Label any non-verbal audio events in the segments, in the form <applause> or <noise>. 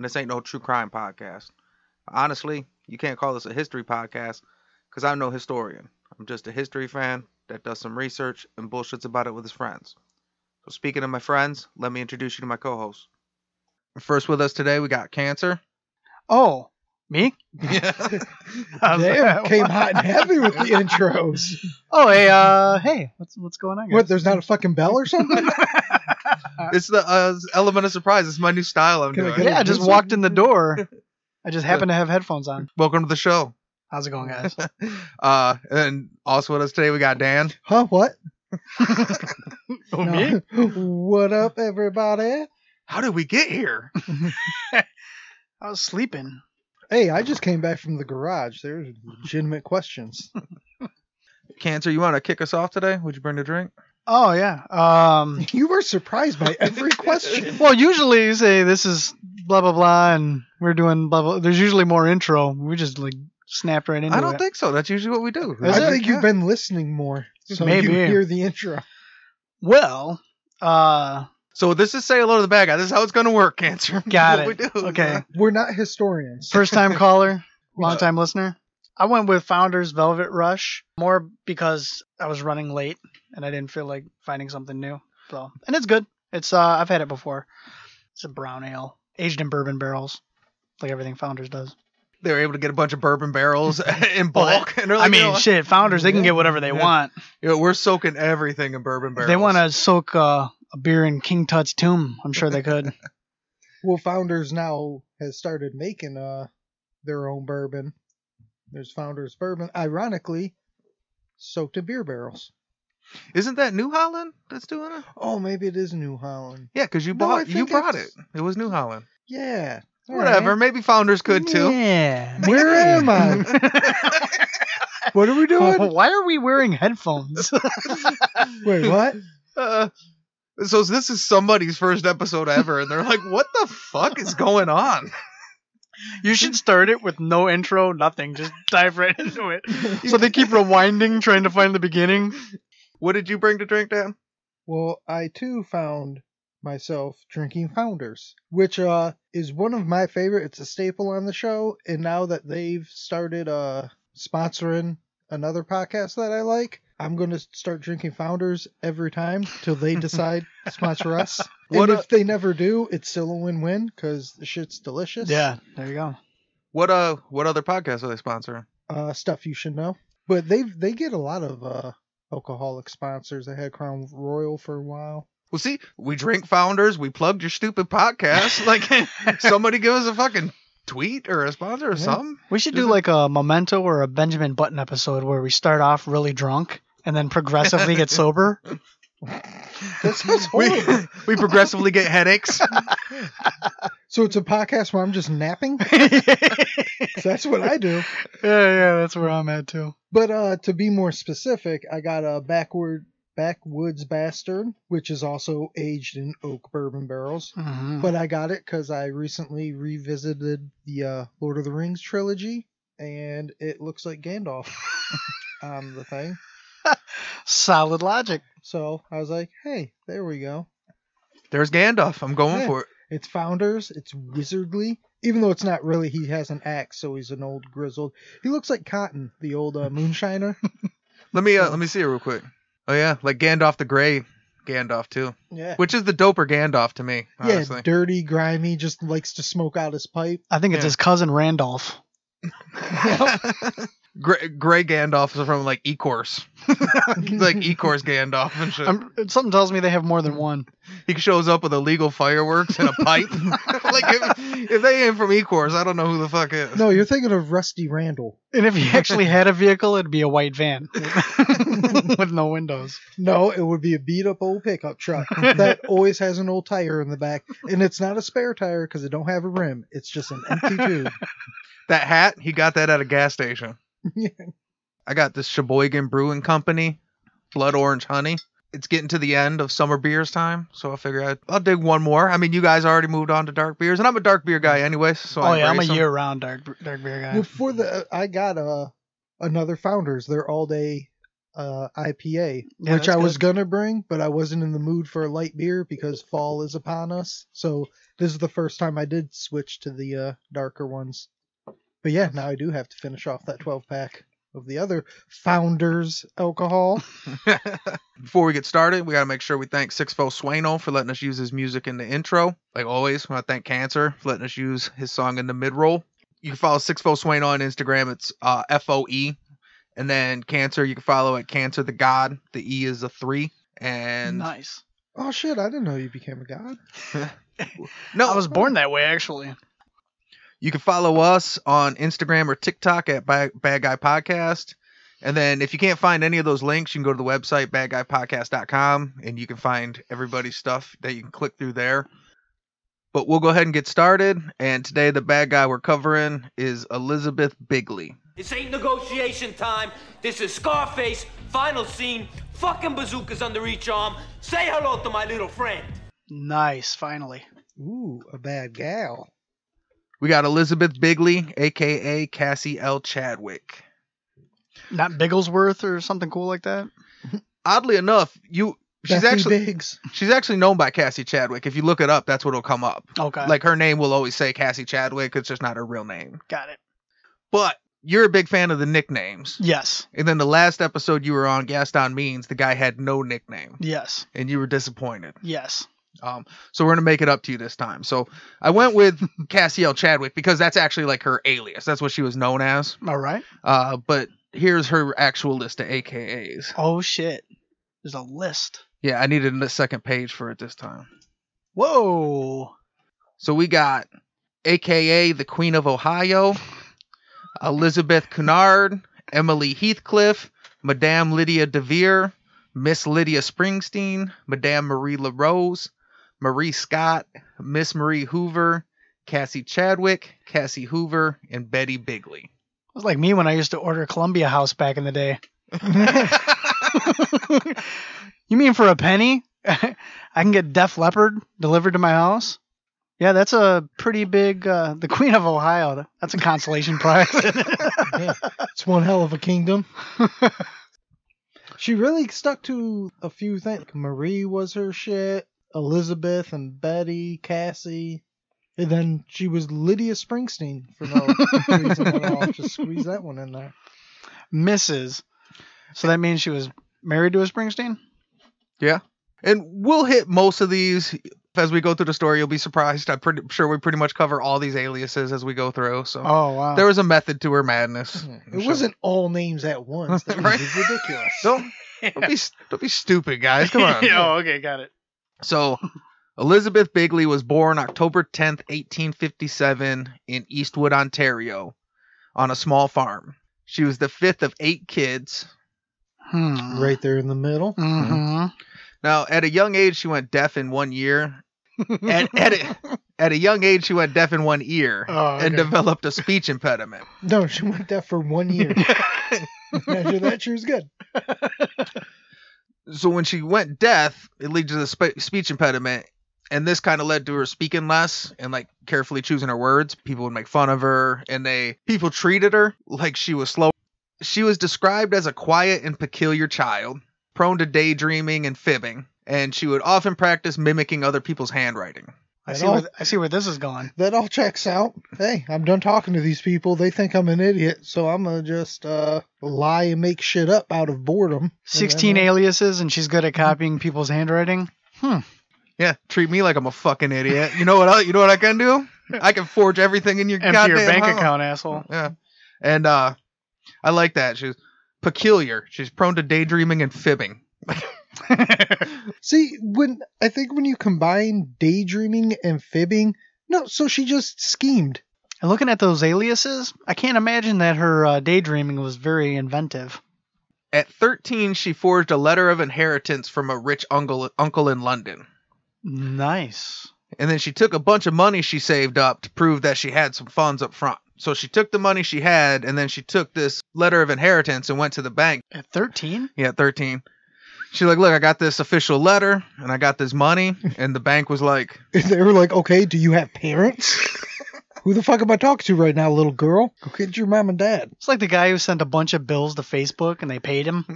and this ain't no true crime podcast. Honestly, you can't call this a history podcast because I'm no historian. I'm just a history fan that does some research and bullshits about it with his friends. So, speaking of my friends, let me introduce you to my co host. First with us today, we got Cancer. Oh, me? Yeah. <laughs> <laughs> Damn, that? came hot and heavy with the intros. <laughs> Oh, hey, uh, hey, what's what's going on? What? There's not a fucking bell or something? <laughs> It's the uh, element of surprise. It's my new style I'm doing. yeah, I just walked in the door. <laughs> I just happened to have headphones on. Welcome to the show. How's it going, <laughs> guys? Uh, and also with us today we got Dan. huh? What? Oh, me? What up, everybody? How did we get here? I was sleeping. Hey, I just came back from the garage. There's legitimate questions. Cancer, you want to kick us off today? Would you bring a drink? Oh yeah. Um. <laughs> You were surprised by <laughs> every question. Well, usually you say this is blah blah blah, and we're doing blah blah. There's usually more intro. We just like snapped right into it. I don't it. think so. That's usually what we do. Is I it? think Yeah. you've been listening more, so Maybe. you hear the intro. Well, uh, So this is say hello to the bad guy. This is how it's gonna work, Cancer. got <laughs> What it. we do. Okay. We're not historians. First time caller, long time listener. I went with Founders Velvet Rush more because I was running late and I didn't feel like finding something new. So, and it's good. It's uh I've had it before. It's a brown ale aged in bourbon barrels, like everything Founders does. They were able to get a bunch of bourbon barrels <laughs> <laughs> in bulk. and like, I mean, you know, shit, Founders they can get whatever they Yeah. want. you know, we're soaking everything in bourbon If barrels. they want to soak uh, a beer in King Tut's tomb, I'm sure they could. <laughs> Well, Founders now has started making uh their own bourbon. There's Founders bourbon, ironically, soaked in beer barrels. Isn't that New Holland that's doing it? Oh, maybe it is New Holland. Yeah, because you No, I bought you think brought it. it's- It was New Holland. Yeah. all Whatever. right. Maybe founders could too. Yeah. Where <laughs> am I? <laughs> What are we doing? <laughs> Why are we wearing headphones? Wait, what? Uh, so this is somebody's first episode ever, and they're like, "What the fuck is going on?" You should start it with no intro, nothing. Just dive right into it. So they keep rewinding, trying to find the beginning. What did you bring to drink, Dan? Well, I too found myself drinking Founders, which uh is one of my favorite. It's a staple on the show, and now that they've started uh sponsoring another podcast that I like, I'm going to start drinking Founders every time till they <laughs> decide to sponsor us. <laughs> What and a- if they never do, it's still a win-win because the shit's delicious. Yeah, there you go. What uh, what other podcasts are they sponsoring? uh, stuff you should know. But they they get a lot of uh, alcoholic sponsors. They had Crown Royal for a while. Well, see, we drink founders. We plugged your stupid podcast. <laughs> Like somebody give us a fucking tweet or a sponsor or Yeah. something. We should Is do like a Memento or a Benjamin Button episode where we start off really drunk and then progressively get sober. <laughs> That sounds We horrible. we progressively get headaches. <laughs> so it's a podcast where I'm just napping. yeah, <laughs> That's what I do. yeah, yeah, that's where I'm at too. But uh, to be more specific, I got a backward backwoods bastard, which is also aged in oak bourbon barrels. Mhm. But I got it because I recently revisited the uh, Lord of the Rings trilogy, and it looks like Gandalf on the thing. Solid logic. So I was like, hey, there we go. There's Gandalf. I'm going Yeah. for it. It's Founders. It's wizardly. Even though it's not really, he has an axe, so he's an old grizzled. He looks like Cotton, the old uh, moonshiner. <laughs> Let me uh, let me see it real quick. Oh yeah, like Gandalf the Grey, Gandalf too. Yeah. Which is the doper Gandalf to me, Yeah, dirty, grimy, just likes to smoke out his pipe. I think it's Yeah. his cousin Randolph. <laughs> <laughs> Gray, Gray Gandalf is from like Ecorse. <laughs> Like <laughs> Ecorse Gandalf and shit. I'm, something tells me they have more than one. he shows up with illegal fireworks and a pipe. <laughs> like if, if they ain't from Ecorse, I don't know who the fuck is. No, you're thinking of Rusty Randall. And if he actually had a vehicle, it'd be a white van with no windows. No, it would be a beat up old pickup truck that always has an old tire in the back, and it's not a spare tire because it don't have a rim. It's just an empty tube. That hat, he got that at a gas station. Yeah. <laughs> I got this Sheboygan Brewing Company, Blood Orange Honey. It's getting to the end of summer beers time, so I figure I'd, I'll dig one more. I mean, you guys already moved on to dark beers, and I'm a dark beer guy anyway. So oh I yeah, I'm a embrace 'em. year-round dark dark beer guy. Well, for the I got uh, another Founders. They're all day uh, IPA, Yeah, which that's I was gonna bring, but I wasn't in the mood for a light beer because fall is upon us. So this is the first time I did switch to the uh, darker ones. But yeah, now I do have to finish off that 12 pack of the other Founders alcohol. <laughs> Before we get started, we got to make sure we thank Sixfo Sueno for letting us use his music in the intro. Like always, we want to thank Cancer for letting us use his song in the mid roll. You can follow Sixfo Sueno on Instagram. It's uh, F O E. And then Cancer, you can follow at Cancer the God. The E is a three. And nice. Oh shit! I didn't know you became a god. <laughs> no, I was born that way actually. You can follow us on Instagram or TikTok at Bad, Bad Guy Podcast. And then if you can't find any of those links, you can go to the website, badguypodcast.com, and you can find everybody's stuff that you can click through there. But we'll go ahead and get started. And today, the bad guy we're covering is Elizabeth Bigley. This ain't negotiation time. This is Scarface. Final scene. Fucking bazookas under each arm. Say hello to my little friend. Nice, finally. Ooh, a bad gal. We got Elizabeth Bigley, aka Cassie L. Chadwick. Not Bigglesworth or something cool like that. Oddly enough, you she's Bethany actually Biggs. she's actually known by Cassie Chadwick. If you look it up, that's what'll come up. Okay, Like her name will always say Cassie Chadwick. It's just not her real name. got it. But you're a big fan of the nicknames. Yes, And then the last episode you were on, Gaston Means, the guy had no nickname, yes, and you were disappointed. yes. Um, so we're gonna make it up to you this time. So I went with <laughs> Cassie L. Chadwick because that's actually like her alias. That's what she was known as. All right. Uh, but here's her actual list of AKAs. Oh shit. There's a list. Yeah, I needed a second page for it this time. Whoa. So we got AKA the Queen of Ohio, Elizabeth Cunard, Emily Heathcliff, Madame Lydia DeVere, Miss Lydia Springsteen, Madame Marie LaRose, Marie Scott, Miss Marie Hoover, Cassie Chadwick, Cassie Hoover, and Betty Bigley. It was like me when I used to order Columbia House back in the day. <laughs> you mean for a penny? <laughs> I can get Def Leppard delivered to my house? Yeah, that's a pretty big. Uh, the Queen of Ohio. That's a consolation prize. Yeah, <laughs> it's one hell of a kingdom. she really stuck to a few things. Marie was her shit. Elizabeth and Betty, Cassie. And then she was Lydia Springsteen for no <laughs> reason at all. Just squeeze that one in there. Mrs. So that means she was married to a Springsteen? Yeah. And we'll hit most of these as we go through the story. You'll be surprised. I'm pretty sure we pretty much cover all these aliases as we go through. So Oh, wow. there was a method to her madness. Hmm. It wasn't all names at once. That <laughs> Right. was ridiculous. Don't, don't be don't be stupid, guys. Come <laughs> on. oh, okay, got it. So, Elizabeth Bigley was born October 10th, 1857, in Eastwood, Ontario, on a small farm. She was the fifth of eight kids. Hmm. Right there in the middle. hmm Now, at a young age, she went deaf in one year. at, <laughs> at, a, at a young age, she went deaf in one ear Oh, and developed a speech impediment. No, she went deaf for one year. <laughs> After that, she was good. <laughs> So, when she went deaf, it led to the spe- speech impediment. And this kind of led to her speaking less and like carefully choosing her words. People would make fun of her and they people treated her like she was slow. She was described as a quiet and peculiar child, prone to daydreaming and fibbing, and she would often practice mimicking other people's handwriting. I see, all- where, I see where this is going. That all checks out. Hey, I'm done talking to these people. They think I'm an idiot, so I'm gonna just uh, lie and make shit up out of boredom. 16 And aliases, and she's good at copying people's handwriting. Hmm. Yeah, treat me like I'm a fucking idiot. You know what? I, you know what I can do? <laughs> I can forge everything in your Empty goddamn your bank house. account, asshole. Yeah. And uh I like that. She's peculiar. She's prone to daydreaming and fibbing. <laughs> <laughs> See, when I think when you combine daydreaming and fibbing, no, so she just schemed. And looking at those aliases, I can't imagine that her uh, daydreaming was very inventive. At 13, she forged a letter of inheritance from a rich uncle uncle in London. Nice. And then she took a bunch of money she saved up to prove that she had some funds up front. So she took the money she had and then she took this letter of inheritance and went to the bank. At 13? Yeah, 13. She's like, Look, I got this official letter and I got this money. And the bank was like, <laughs> They were like, okay, do you have parents? <laughs> Who the fuck am I talking to right now, little girl? Go get your mom and dad. It's like the guy who sent a bunch of bills to Facebook and they paid him.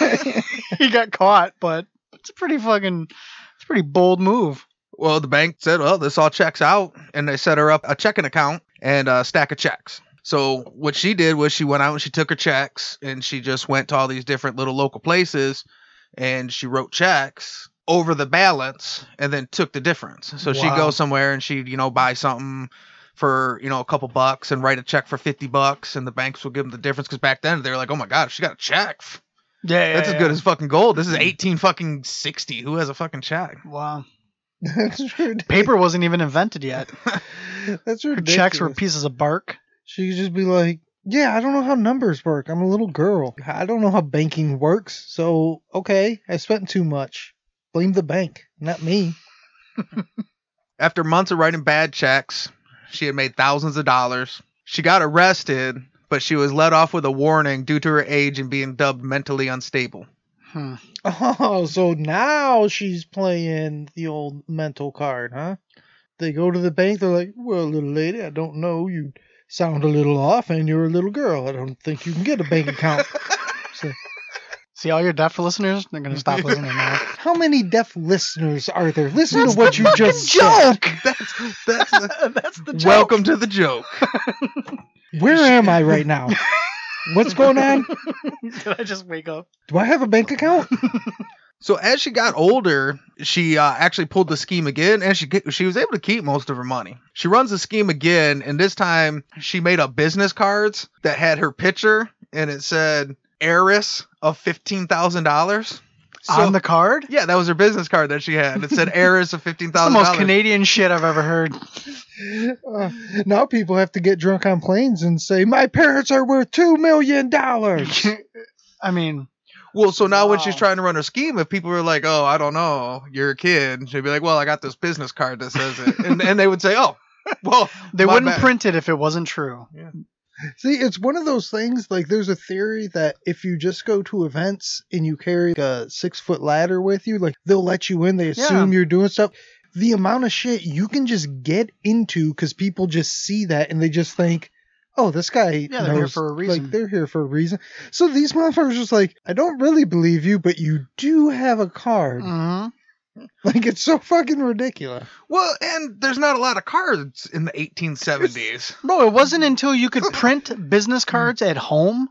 <laughs> he got caught, but it's a pretty fucking, it's a pretty bold move. Well, the bank said, Well, this all checks out. And they set her up a checking account and a stack of checks. So what she did was she went out and she took her checks and she just went to all these different little local places and she wrote checks over the balance and then took the difference. So she'd go somewhere and she'd, you know, buy something for, you know, a couple bucks and write a check for 50 bucks and the banks would give them the difference because back then they were like, oh my God, she got a check. Yeah, That's as good as fucking gold. This is 18 fucking 60. Who has a fucking check? Wow. <laughs> That's ridiculous. Paper wasn't even invented yet. <laughs> That's ridiculous. Her checks were pieces of bark. She could just be like, yeah, I don't know how numbers work. I'm a little girl. I don't know how banking works. So, okay, I spent too much. Blame the bank, not me. <laughs> After months of writing bad checks, she had made thousands of dollars. She got arrested, but she was let off with a warning due to her age and being dubbed mentally unstable. Hmm. Oh, so now she's playing the old mental card, huh? They go to the bank, they're like, well, little lady, I don't know. You sound a little off and you're a little girl. I don't think you can get a bank account. <laughs> So, See, all your deaf listeners, they're going to stop listening now. <laughs> how many deaf listeners are there? Listen That's to what the you fucking just said. <laughs> That's that's the, That's the joke. welcome to the joke. Where am I right now? What's going on? Did I just wake up? Do I have a bank account? So as she got older, she uh, actually pulled the scheme again, and she she was able to keep most of her money. She runs the scheme again, and this time she made up business cards that had her picture, and it said "heiress of fifteen thousand dollars." On the card? yeah, that was her business card that she had. It said "heiress of fifteen <laughs> That's the most. Canadian shit I've ever heard. Uh, now people have to get drunk on planes and say, my parents are worth $2 million. <laughs> I mean, Well, so now when she's trying to run her scheme, if people are like, "Oh, I don't know, you're a kid," she'd be like, "Well, I got this business card that says it," and, and they would say, "Oh, <laughs> well, they wouldn't bad." print it if it wasn't true. See, it's one of those things. Like, there's a theory that if you just go to events and you carry a six foot ladder with you, like they'll let you in. They assume you're doing stuff. The amount of shit you can just get into because people just see that and they just think, "Oh, this guy Yeah, they're here for a reason. Like, they're here for a reason. So these motherfuckers just like, I don't really believe you, but you do have a card. Mm-hmm. Like, it's so fucking ridiculous. Well, and there's not a lot of cards in the 1870s. No, it wasn't <laughs> until you could print business cards at home.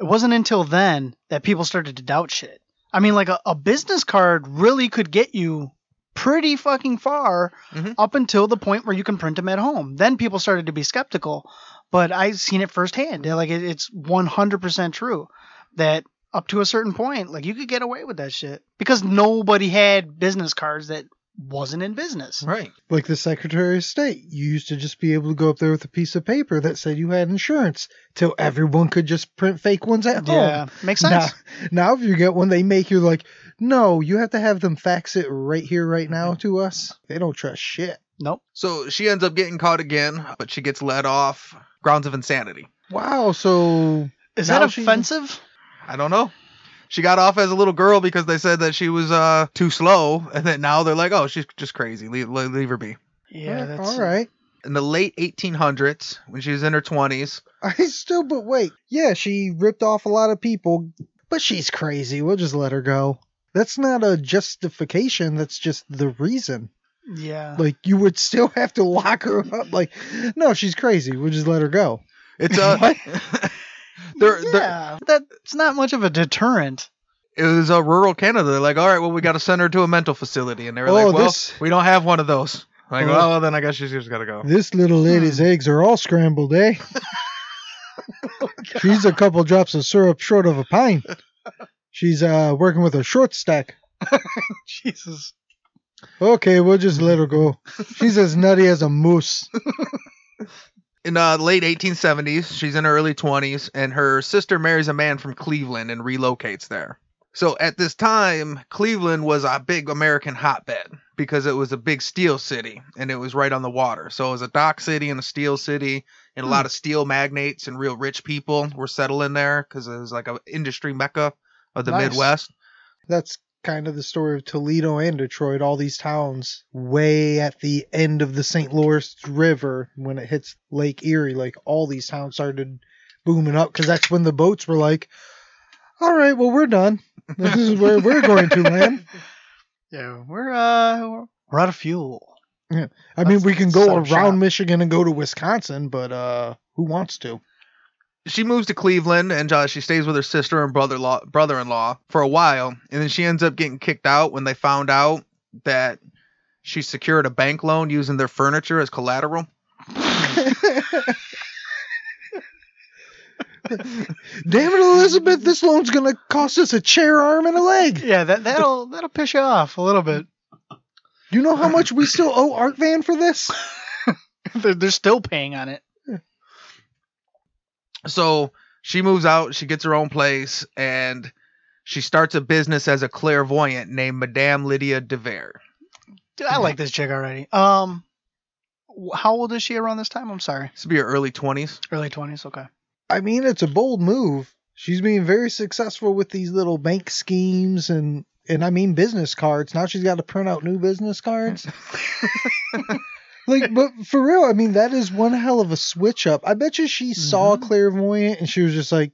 It wasn't until then that people started to doubt shit. I mean, like a, a business card really could get you pretty fucking far Mhm. up until the point where you can print them at home. Then people started to be skeptical, but I've seen it firsthand. Like it, it's 100% true that up to a certain point, like you could get away with that shit because nobody had business cards that wasn't in business. Right. Like the Secretary of State, you used to just be able to go up there with a piece of paper that said you had insurance till everyone could just print fake ones at home. Yeah, makes sense. Now, now if you get one, they make you like, no, you have to have them fax it right here, right now to us. They don't trust shit. Nope. So she ends up getting caught again, but she gets let off grounds of insanity. Wow, so Is that she's- offensive? I don't know. She got off as a little girl because they said that she was uh too slow, and then now they're like, oh, she's just crazy. Leave, leave leave her be. Yeah, that's all right. In the late 1800s, when she was in her 20s, <laughs> I still, but wait, yeah, she ripped off a lot of people, but she's crazy. We'll just let her go. That's not a justification. That's just the reason. Yeah. Like you would still have to lock her up. Like, no, she's crazy. We'll just let her go. it's uh, What? <laughs> they're, they're, that's not much of a deterrent. it was a rural Canada. They're like, all right, well, we got to send her to a mental facility, and they were Oh, like, well, this- we don't have one of those. Like, Oh. well, then I guess she's just got to go. This little lady's eggs are all scrambled, eh? <laughs> <laughs> She's a couple drops of syrup short of a pint. She's uh working with a short stack. Jesus. Okay, we'll just let her go. <laughs> She's as nutty as a moose. <laughs> In uh, the late 1870s, she's in her early 20s, and her sister marries a man from Cleveland and relocates there. So at this time, Cleveland was a big American hotbed because it was a big steel city and it was right on the water. So it was a dock city and a steel city, and a lot of steel magnates and real rich people were settling there because it was like an industry mecca of the Nice. Midwest. That's kind of the story of Toledo and Detroit, all these towns way at the end of the St. Lawrence River when it hits Lake Erie. Like all these towns started booming up because that's when the boats were like, all right, well, we're done. This is where we're going to land. <laughs> Yeah, we're uh we're- out of fuel. Yeah. I mean, we can go around shop. Michigan and go to Wisconsin, but uh, who wants to? She moves to Cleveland and uh, she stays with her sister and brother brother in law for a while, and then she ends up getting kicked out when they found out that she secured a bank loan using their furniture as collateral. <laughs> Damn it, Elizabeth! This loan's gonna cost us a chair arm and a leg. Yeah, that that'll that'll piss you off a little bit. You know how much we still owe Art Van for this? <laughs> they're, they're still paying on it. So she moves out, she gets her own place, and she starts a business as a clairvoyant named Madame Lydia DeVere. Dude, I like this chick already. Um, how old is she around this time? I'm sorry, This would be her early 20s. early twenties. Okay. I mean, it's a bold move. She's being very successful with these little bank schemes and and I mean business cards. Now she's got to print out new business cards. <laughs> <laughs> like, but for real, I mean that is one hell of a switch up. I bet you she saw a Mhm. clairvoyant and she was just like,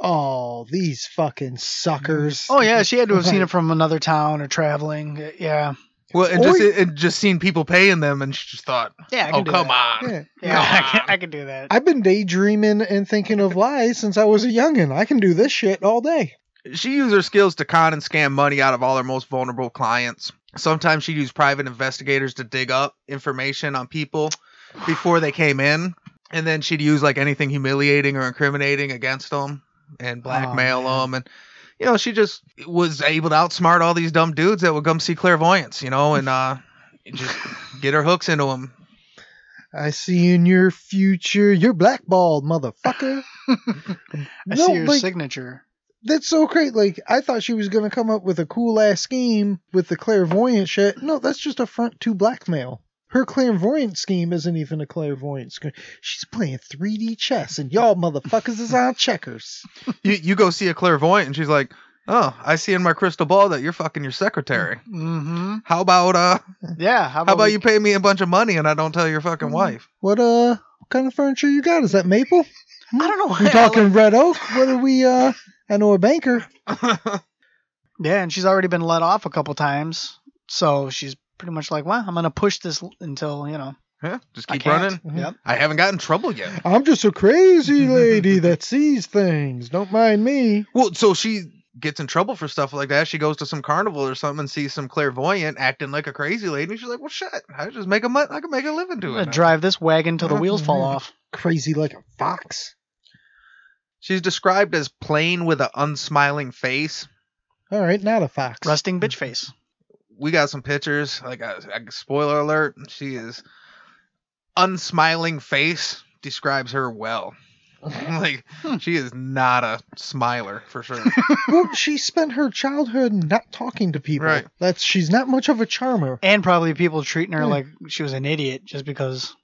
"Oh, these fucking suckers." Oh yeah, she had to have seen it from another town or traveling. Yeah, Well, and Or just, you- and just seen people paying them, and she just thought, yeah. I oh, do come that. on. Yeah. <laughs> Yeah, I can, on. I can do that. I've been daydreaming and thinking of lies since I was a youngin. I can do this shit all day. She used her skills to con and scam money out of all her most vulnerable clients. Sometimes she'd use private investigators to dig up information on people before they came in, and then she'd use like anything humiliating or incriminating against them and blackmail man. them. And you know, she just was able to outsmart all these dumb dudes that would come see clairvoyance. You know, and uh, just <laughs> get her hooks into them. I see in your future, you're blackballed, motherfucker. <laughs> I No, see your like- signature. That's so great. Like I thought she was gonna come up with a cool ass scheme with the clairvoyant shit. No, that's just a front to blackmail. Her clairvoyant scheme isn't even a clairvoyant scheme. She's playing 3D chess, and y'all motherfuckers is on checkers. <laughs> You you go see a clairvoyant, and she's like, "Oh, I see in my crystal ball that you're fucking your secretary. Mm-hmm. How about uh, Yeah. How how about, about we- you pay me a bunch of money and I don't tell your fucking Mhm. wife?" What uh, what kind of furniture you got? Is that maple? I don't know. We why I talking like- red oak? What are we? Uh, I know a banker. <laughs> Yeah, and she's already been let off a couple times, so she's pretty much like, "Well, I'm gonna push this until you know yeah, just keep can't." running. Mhm. Yep. I haven't gotten in trouble yet. <laughs> I'm just a crazy <laughs> lady that sees things. Don't mind me. Well, so she gets in trouble for stuff like that. She goes to some carnival or something and sees some clairvoyant acting like a crazy lady. And she's like, "Well, shit, I just make a I can make a living I'm doing it." drive this wagon till the wheels fall Mhm. off. Crazy like a fox. She's described as plain with an unsmiling face. All right, not a fox. Rusting bitch face. we got some pictures. Like a, a spoiler alert, she is unsmiling face describes her well. <laughs> like hmm. she is not a smiler for sure. <laughs> well, she spent her childhood not talking to people. Right. That's she's not much of a charmer. And probably people treating her Yeah. like she was an idiot just because.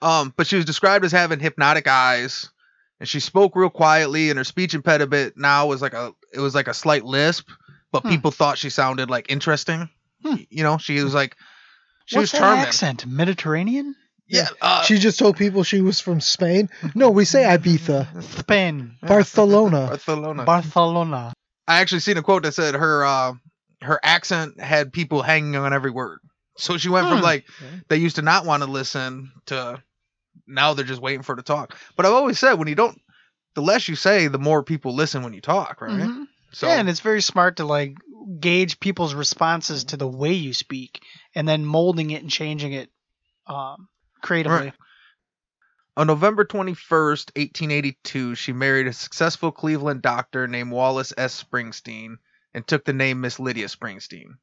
um, but she was described as having hypnotic eyes, and she spoke real quietly, and her speech impediment now was like a it was like a slight lisp, but Hmm. people thought she sounded like interesting. Hmm. You know, she was like she What's was that charming. accent? Mediterranean? Yeah, uh, she just told people she was from Spain. No, we say Ibiza, Spain. Barcelona. Barcelona. Barcelona. I actually seen a quote that said her uh her accent had people hanging on every word. So she went from Hmm. like they used to not want to listen to now they're just waiting for her to talk. But I've always said when you don't the less you say, the more people listen when you talk, right? Mhm. So yeah, and it's very smart to like gauge people's responses to the way you speak and then molding it and changing it um, creatively. Right. On November 21st, 1882, she married a successful Cleveland doctor named Wallace S. Springsteen and took the name Miss Lydia Springsteen.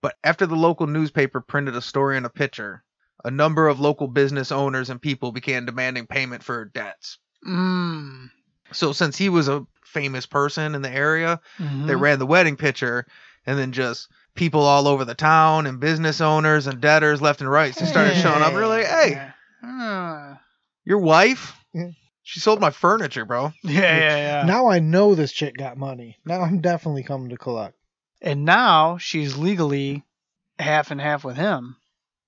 But after the local newspaper printed a story and a picture, a number of local business owners and people began demanding payment for debts. Mm. So since he was a famous person in the area, Mhm. they ran the wedding picture and then just people all over the town and business owners and debtors left and right just started showing up. They're like, hey, Uh, your wife? She sold my furniture, bro. <laughs> yeah, yeah, yeah. Now I know this chick got money. Now I'm definitely coming to collect. And now she's legally half and half with him.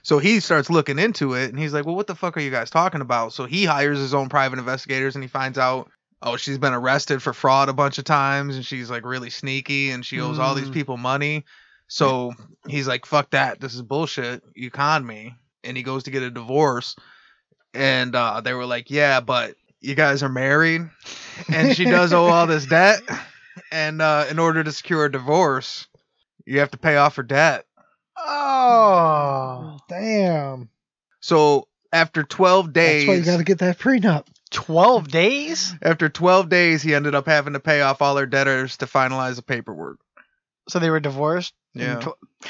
So he starts looking into it and he's like, well, what the fuck are you guys talking about? So he hires his own private investigators and he finds out, oh, she's been arrested for fraud a bunch of times and she's like really sneaky and she owes all these Mm. people money. So he's like, fuck that. This is bullshit. You conned me. And he goes to get a divorce. And uh, they were like, yeah, but you guys are married and she does owe all this <laughs> debt. And uh, in order to secure a divorce, you have to pay off her debt. Oh. Damn. So after 12 days, That's why you got to get that prenup. 12 days? after 12 days, he ended up having to pay off all her debtors to finalize the paperwork. So they were divorced? Yeah. tw-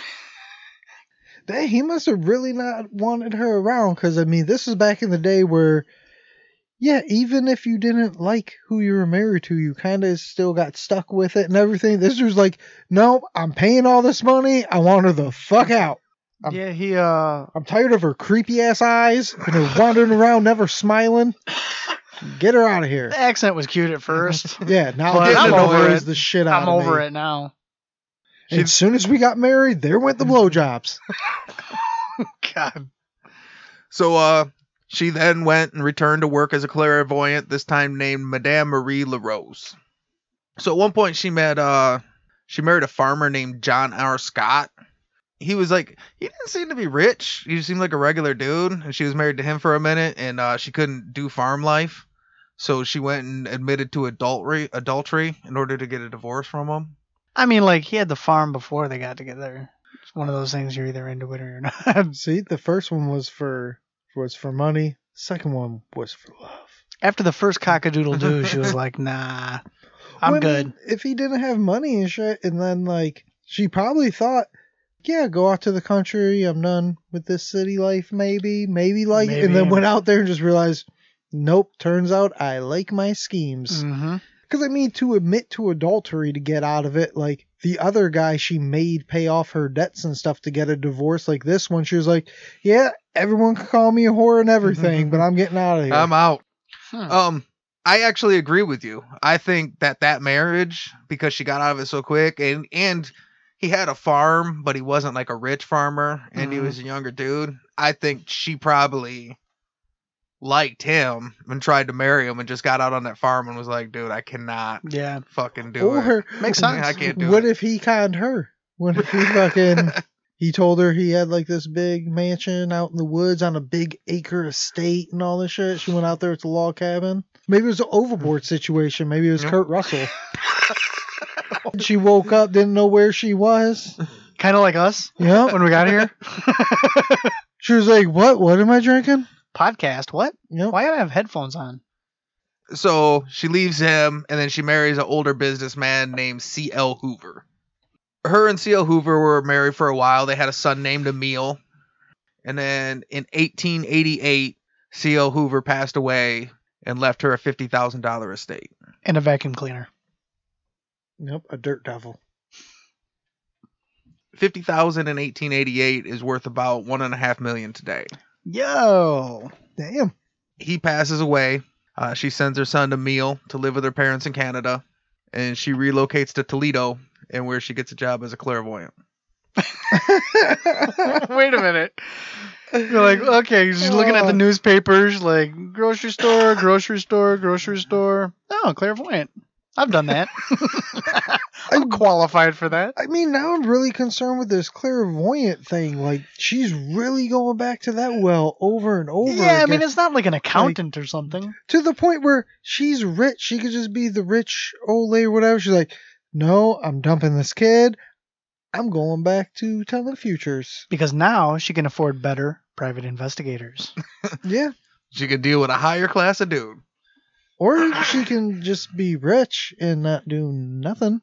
Dang, he must have really not wanted her around because, I mean, this is back in the day where, yeah, even if you didn't like who you were married to, you kind of still got stuck with it and everything. This was like, nope, I'm paying all this money. I want her the fuck out. I'm- yeah, he, uh, I'm tired of her creepy ass eyes and her wandering around, never smiling. Get her out of here. the accent was cute at first. <laughs> Yeah, now But I'm over it. the shit out I'm of over me. it now. And as soon as we got married, there went the blowjobs. <laughs> God. So uh, she then went and returned to work as a clairvoyant, this time named Madame Marie LaRose. So at one point, she met uh, she married a farmer named John R. Scott. He was like, he didn't seem to be rich. He just seemed like a regular dude. And she was married to him for a minute, and uh, she couldn't do farm life. So she went and admitted to adultery, adultery in order to get a divorce from him. I mean, like, he had the farm before they got together. It's one of those things you're either into it or you're not. <laughs> See, the first one was for was for money. Second one was for love. After the first cockadoodle doo, she was like, nah, I'm Well, I good. mean, if he didn't have money and shit, and then like she probably thought, yeah, go out to the country. I'm done with this city life. Maybe, maybe like, and then went out there and just realized, nope. Turns out I like my schemes. hmm Because I mean, to admit to adultery to get out of it, like the other guy she made pay off her debts and stuff to get a divorce. Like this one, she was like, "Yeah, everyone can call me a whore and everything, but <laughs> I'm getting out of here." I'm out. Hmm. Um, I actually agree with you. I think that that marriage, because she got out of it so quick, and and he had a farm, but he wasn't like a rich farmer, and he Mhm. was a younger dude. I think she probably liked him and tried to marry him, and just got out on that farm and was like, "Dude, I cannot Yeah. fucking do it." or <laughs> Makes <laughs> I can't do what it. if he conned her? What if he fucking he told her he had like this big mansion out in the woods on a big acre estate and all this shit? She went out there with the log cabin. Maybe it was an overboard situation. Maybe it was Yep. Kurt Russell. <laughs> <laughs> she woke up, didn't know where she was. Kind of like us Yeah. when we got here. <laughs> She was like, "What? What am I drinking?" Podcast. What? Yep. Why do I have headphones on? So she leaves him, and then she marries an older businessman named C.L. Hoover. Her and C.L. Hoover were married for a while. They had a son named Emil. And then in 1888, C.L. Hoover passed away and left her a $50,000 estate. And a vacuum cleaner. Nope, a dirt devil. 50,000 in 1888 is worth about one and a half million today. Yo. Damn. He passes away. Uh, she sends her son Emil to live with her parents in Canada, and she relocates to Toledo, and where she gets a job as a clairvoyant. <laughs> Wait a minute. You're like, okay, she's looking at the Oh. newspapers, like grocery store, grocery store, grocery store. Oh, clairvoyant. I've done that. <laughs> I'm qualified for that. I mean, now I'm really concerned with this clairvoyant thing. Like, she's really going back to that well over and over. Yeah, I mean, it's not like an accountant or something. to the point where she's rich. She could just be the rich old lady or whatever. She's like, no, I'm dumping this kid. I'm going back to telling futures. Because now she can afford better private investigators. <laughs> Yeah. She can deal with a higher class of dude. Or she can just be rich and not do nothing.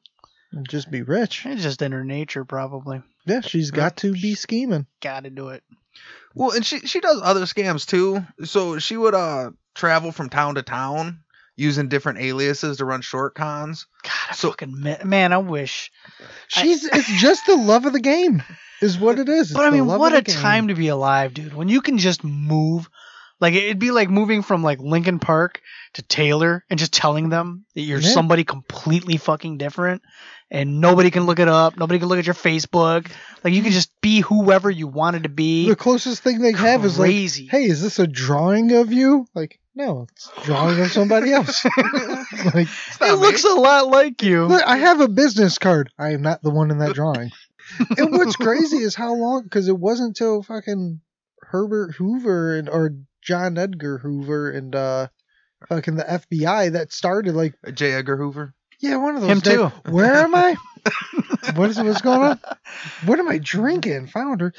And just be rich. It's just in her nature, probably. Yeah, she's got to be scheming. Got to do it. Well, and she she does other scams too. So she would uh travel from town to town using different aliases to run short cons. God, I So- fucking mi- man, I wish. She's it's <laughs> just the love of the game, is what it is. It's But I mean, what a game. time to be alive, dude. When you can just move, like it'd be like moving from like Lincoln Park to Taylor and just telling them that you're Yeah. somebody completely fucking different, and nobody can look it up. Nobody can look at your Facebook. Like you can just be whoever you wanted to be. The closest thing they have is like, "Hey, is this a drawing of you?" Like, no, it's drawing of somebody else. <laughs> like, <laughs> it looks a lot like you. look, I have a business card. I am not the one in that drawing. and what's <laughs> crazy is how long because it wasn't till fucking Herbert Hoover and or John Edgar Hoover and uh fucking the FBI that started like J. Edgar Hoover. yeah one of those Him days- too. Where am I? what is what's going on? What am I drinking? Founder,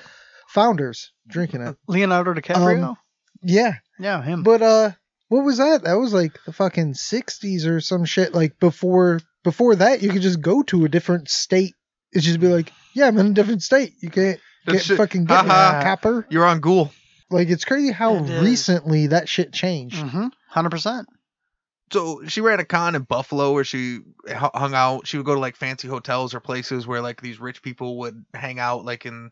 founders drinking it. Leonardo DiCaprio. Um, Yeah, yeah, him. but uh, what was that? That was like the fucking '60s or some shit. Like before, before that, you could just go to a different state. It's just be like, yeah, I'm in a different state. You can't That get shit- fucking get me, haha. capper. You're on Ghoul. Like it's crazy how It is. recently that shit changed. Mm-hmm. Hundred percent. So she ran a con in Buffalo where she hung out. She would go to like fancy hotels or places where like these rich people would hang out, like in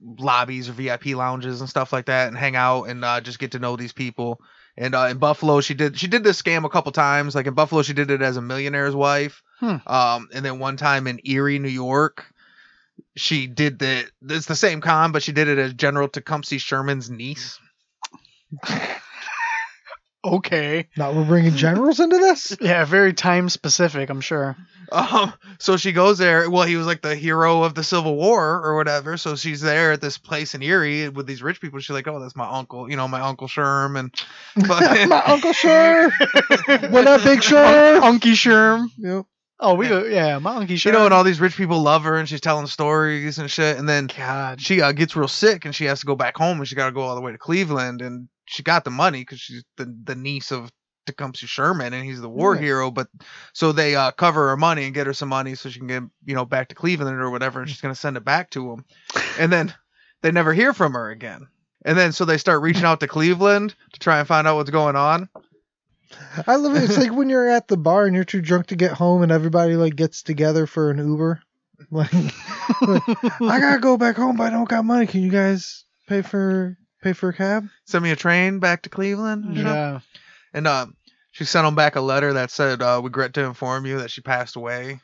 lobbies or VIP lounges and stuff like that, and hang out and uh, just get to know these people. And uh, in Buffalo, she did she did this scam a couple times. Like in Buffalo, she did it as a millionaire's wife. Hmm. Um, and then one time in Erie, New York, she did the it's the same con, but she did it as General Tecumseh Sherman's niece. <laughs> Okay. Now we're bringing generals into this. <laughs> Yeah, very time specific. I'm sure. Um, so she goes there. Well, he was like the hero of the Civil War or whatever. So she's there at this place in Erie with these rich people. She's like, "Oh, that's my uncle. You know, my uncle Sherm." And <laughs> but, <laughs> My Uncle Sherm. What up, Big Sherm? Unky Sherm. Yep. Oh, we go. Yeah, my Unky Sherm. you know, and all these rich people love her, and she's telling stories and shit. And then God. she uh, gets real sick, and she has to go back home, and she got to go all the way to Cleveland. And she got the money because she's the the niece of Tecumseh Sherman, and he's the war hero. But so they uh, cover her money and get her some money so she can get you know back to Cleveland or whatever, and she's gonna send it back to him. And then they never hear from her again. And then so they start reaching out to Cleveland to try and find out what's going on. I love it. It's like when you're at the bar and you're too drunk to get home, and everybody like gets together for an Uber. Like, <laughs> like, I gotta go back home, but I don't got money. Can you guys pay for pay for a cab? Send me a train back to Cleveland. and. Yeah. And uh, she sent him back a letter that said, uh, "Regret to inform you that she passed away."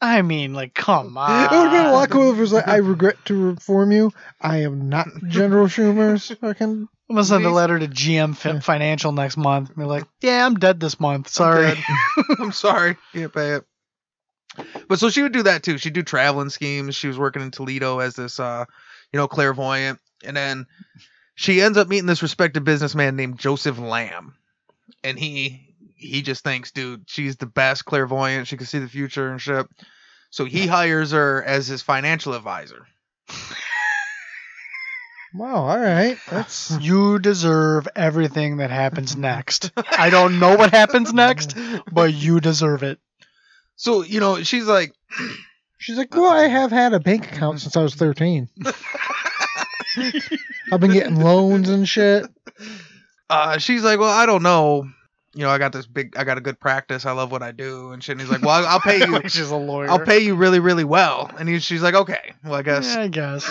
I mean, like, come <laughs> on. it would have been a lot cooler if it was like, I regret to inform you, I am not <laughs> General Schumer's fucking. I'm gonna send a letter to GM Fi- Financial next month. Be like, yeah, I'm dead this month. Sorry. dead. <laughs> I'm sorry, can't pay it. But so she would do that too. She'd do traveling schemes. She was working in Toledo as this, uh, you know, clairvoyant, and then she ends up meeting this respected businessman named Joseph Lamb, and he he just thinks, dude, she's the best clairvoyant. She can see the future and shit. So he hires her as his financial advisor. Wow, all right. That's. <laughs> You deserve everything that happens <laughs> next. I don't know what happens next, but you deserve it. So you know, she's like, She's like, well, I have had a bank account <laughs> since I was 13. <laughs> I've been getting loans and shit. uh, she's like, well, I don't know. You know, I got this big, I got a good practice. I love what I do, and shit. And he's like, well, I'll, I'll pay <laughs> you. She's a lawyer. I'll pay you really, really well. And he, she's like, okay, well, I guess Yeah, I guess.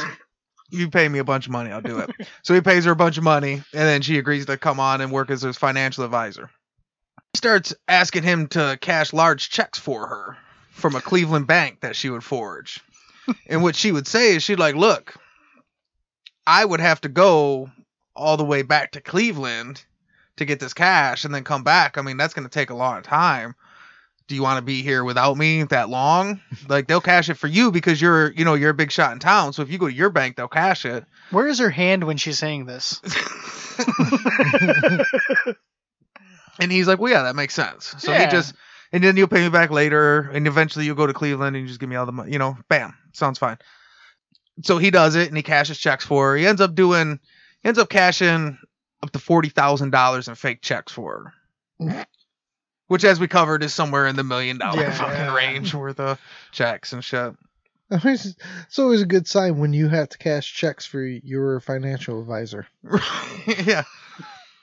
you pay me a bunch of money, I'll do it. so he pays her a bunch of money, and then she agrees to come on and work as his financial advisor. He starts asking him to cash large checks for her from a Cleveland bank that she would forge. and what she would say is, she'd like, look, I would have to go all the way back to Cleveland to get this cash and then come back. I mean, that's going to take a long time. Do you want to be here without me that long? Like they'll cash it for you because you're, you know, you're a big shot in town. So if you go to your bank, they'll cash it. Where is her hand when she's saying this? <laughs> and he's like, "Well, yeah, that makes sense." So Yeah. he just, and then you'll pay me back later, and eventually you'll go to Cleveland and you just give me all the money. You know, bam, sounds fine. So he does it, and he cashes checks for her. He ends up doing, he ends up cashing up to forty thousand dollars in fake checks for her. <laughs> Which, as we covered, is somewhere in the million dollar Yeah. fucking range worth of checks and shit. <laughs> It's it's always a good sign when you have to cash checks for your financial advisor. <laughs> yeah.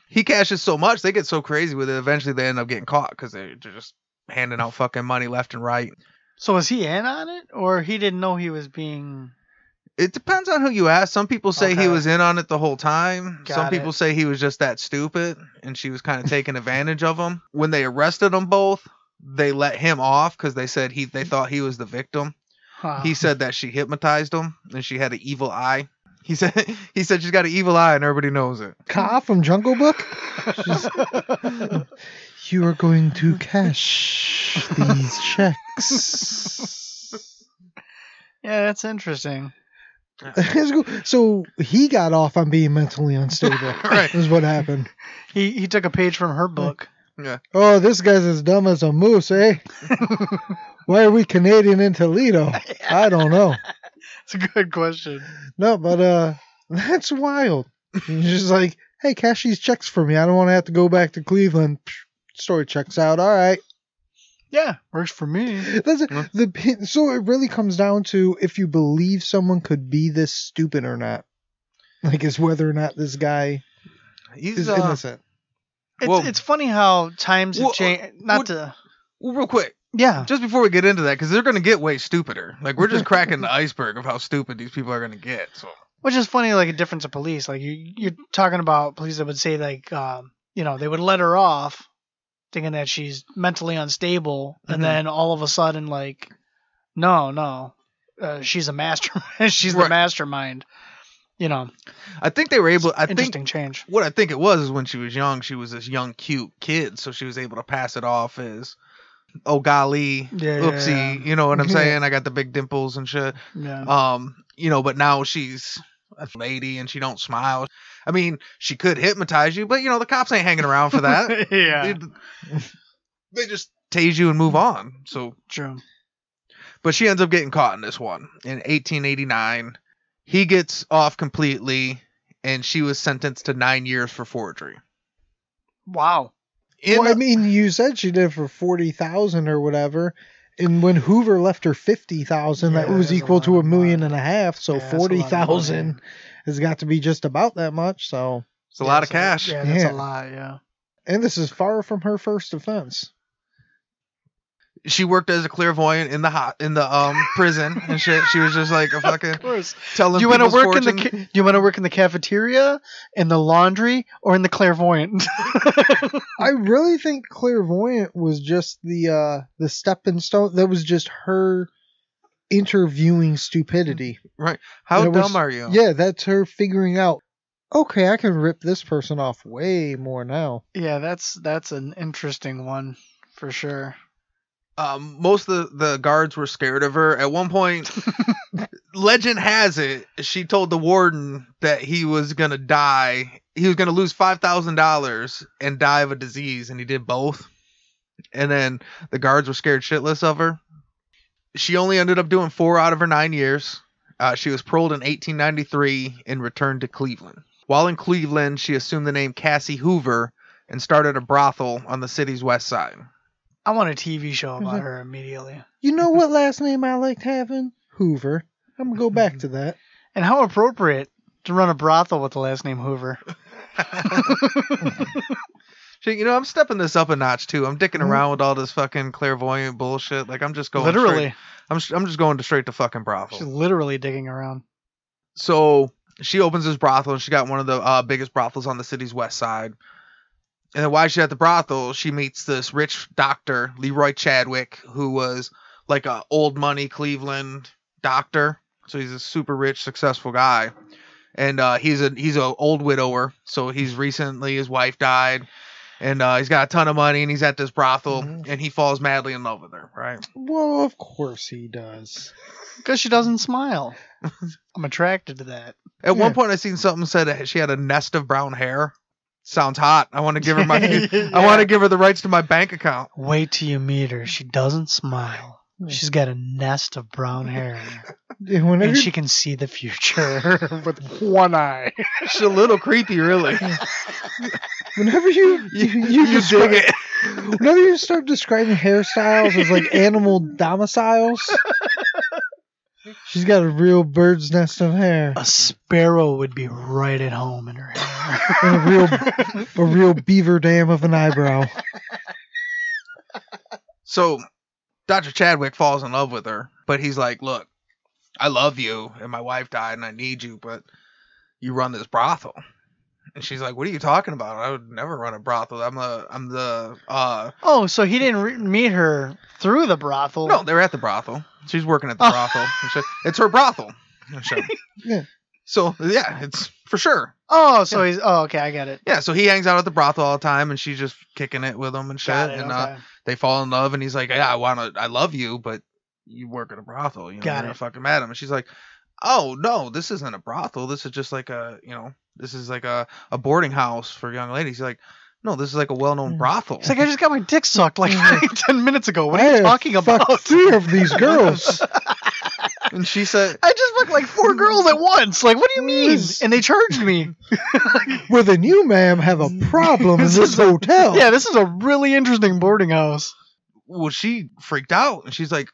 He cashes so much, they get so crazy with it. Eventually, they end up getting caught because they're just handing out fucking money left and right. So was he in on it, or he didn't know he was being? It depends on who you ask. Some people say he was in on it the whole time. Some Got people say he was just that stupid and she was kind of taking advantage of him. When they arrested them both, they let him off because they said he they thought he was the victim. Huh. He said that she hypnotized him and she had an evil eye. He said <laughs> he said she's got an evil eye and everybody knows it. Kaa from Jungle Book. <laughs> You are going to cash these <laughs> checks. yeah, that's interesting. <laughs> so he got off on being mentally unstable. <laughs> Right. Is what happened. He he took a page from her book. Yeah. Oh, this guy's as dumb as a moose, eh? <laughs> Why are we Canadian in Toledo? I don't know. It's a good question. No, but uh, that's wild. He's just like, hey, cash these checks for me. I don't want to have to go back to Cleveland. Psh, Story checks out. All right. Yeah, works for me. That's it. Yeah. The so it really comes down to if you believe someone could be this stupid or not. Like, is whether or not this guy He's is uh, innocent. It's Well- it's funny how times have Well, changed. Not what- to well, real quick, yeah. just before we get into that, because they're gonna get way stupider. Like we're just <laughs> cracking the iceberg of how stupid these people are gonna get. So Which is funny, like a difference of police. Like you, you're talking about police that would say like, um, you know, they would let her off, thinking that she's mentally unstable, and then all of a sudden, like, no, no, uh, she's a master. <laughs> she's the mastermind. You know, I think they were able. I think interesting change. what I think it was is when she was young, she was this young, cute kid, so she was able to pass it off as, oh golly, Yeah, yeah, oopsie, yeah. you know what I'm <laughs> saying? I got the big dimples and shit. Yeah. Um, you know, but now she's a lady and she don't smile. I mean, she could hypnotize you, but you know the cops ain't hanging around for that. <laughs> yeah. they, they just tase you and move on. So, True. but she ends up getting caught in this one in 1889. He gets off completely, and she was sentenced to nine years for forgery. Wow. In well, I mean, you said she did it for forty thousand or whatever, and when Hoover left her fifty thousand, that was that's a equal to a of million money. and a half. So Yeah, that's a lot forty of thousand money. Has got to be just about that much. So, it's a Yeah, lot of so- cash. Yeah, that's Yeah. a lot. Yeah. and this is far from her first offense. She worked as a clairvoyant in the hot in the um <laughs> prison and shit. She was just like a fucking Of course. telling Do you want to people's work in the ca- do you want to work in the cafeteria, in the laundry, or in the clairvoyant? <laughs> I really think clairvoyant was just the uh the stepping stone. That was just her interviewing stupidity. Right. How That dumb was- are you? Yeah, that's her figuring out. Okay, I can rip this person off way more now. yeah, that's that's an interesting one for sure. um, most of the, the guards were scared of her. At one point, <laughs> legend has it, she told the warden that he was gonna die. He was gonna lose five thousand dollars and die of a disease, and he did both. And then the guards were scared shitless of her. She only ended up doing four out of her nine years. Uh, she was paroled in 1893 and returned to Cleveland. While in Cleveland, she assumed the name Cassie Hoover and started a brothel on the city's west side. I want a TV show about Mhm. her immediately. You know what last name I liked having? Hoover. I'm gonna go back to that. And how appropriate to run a brothel with the last name Hoover. <laughs> <laughs> Shit, you know, I'm stepping this up a notch too. I'm dicking Mhm. around with all this fucking clairvoyant bullshit. Like I'm just going literally, Straight, I'm I'm just going to straight to fucking brothel. she's literally digging around. So she opens this brothel and she got one of the uh, biggest brothels on the city's west side. And then while she's at the brothel, she meets this rich doctor, Leroy Chadwick, who was like a old money Cleveland doctor. So he's a super rich, successful guy. And uh, he's a he's a old widower. So he's recently his wife died. And uh, he's got a ton of money and he's at this brothel Mhm. and he falls madly in love with her, right? Well, of course he does. <laughs> Because she doesn't smile. I'm attracted to that. At one point, I seen something said that she had a nest of brown hair. Sounds hot. I want to give her my. <laughs> <laughs> Yeah. I want to give her the rights to my bank account. Wait till you meet her. She doesn't smile. Yeah. She's got a nest of brown hair. <laughs> Yeah, Whenever and she can see the future <laughs> with one eye. She's a little creepy, really. <laughs> whenever you you, you, You describe- dig it. whenever you start describing hairstyles as like animal domiciles, she's got a real bird's nest of hair A sparrow would be right at home in her hair. and a real a real beaver dam of an eyebrow. So Dr. Chadwick falls in love with her, but he's like, Look, I love you and my wife died and I need you, but you run this brothel. And she's like, What are you talking about? I would never run a brothel. I'm the I'm the uh oh, so he didn't re- meet her through the brothel. No, they're at the brothel. She's working at the Oh. brothel. And she- It's her brothel. <laughs> Yeah. So yeah, it's for sure. Oh, so he's. Oh, okay, I get it. Yeah, so he hangs out at the brothel all the time, and she's just kicking it with him and shit. It. and uh, okay. They fall in love, and he's like, "Yeah, I want to, I love you, but you work at a brothel. You know, Got you're it. fucking mad at him." And she's like, "Oh no, this isn't a brothel. This is just like a, you know, this is like a, a boarding house for young ladies." He's like, "No, this is like a well-known Mm. brothel." He's like, I just got my dick sucked like <laughs> <laughs> ten minutes ago. What I are you talking about? three of <laughs> these girls. And she said, I just fucked like four girls at once. Like, what do you mean? And they charged me. Well, then you, ma'am, have a problem in This this is a- hotel. Yeah, this is a really interesting boarding house. "Well, she freaked out, and she's like,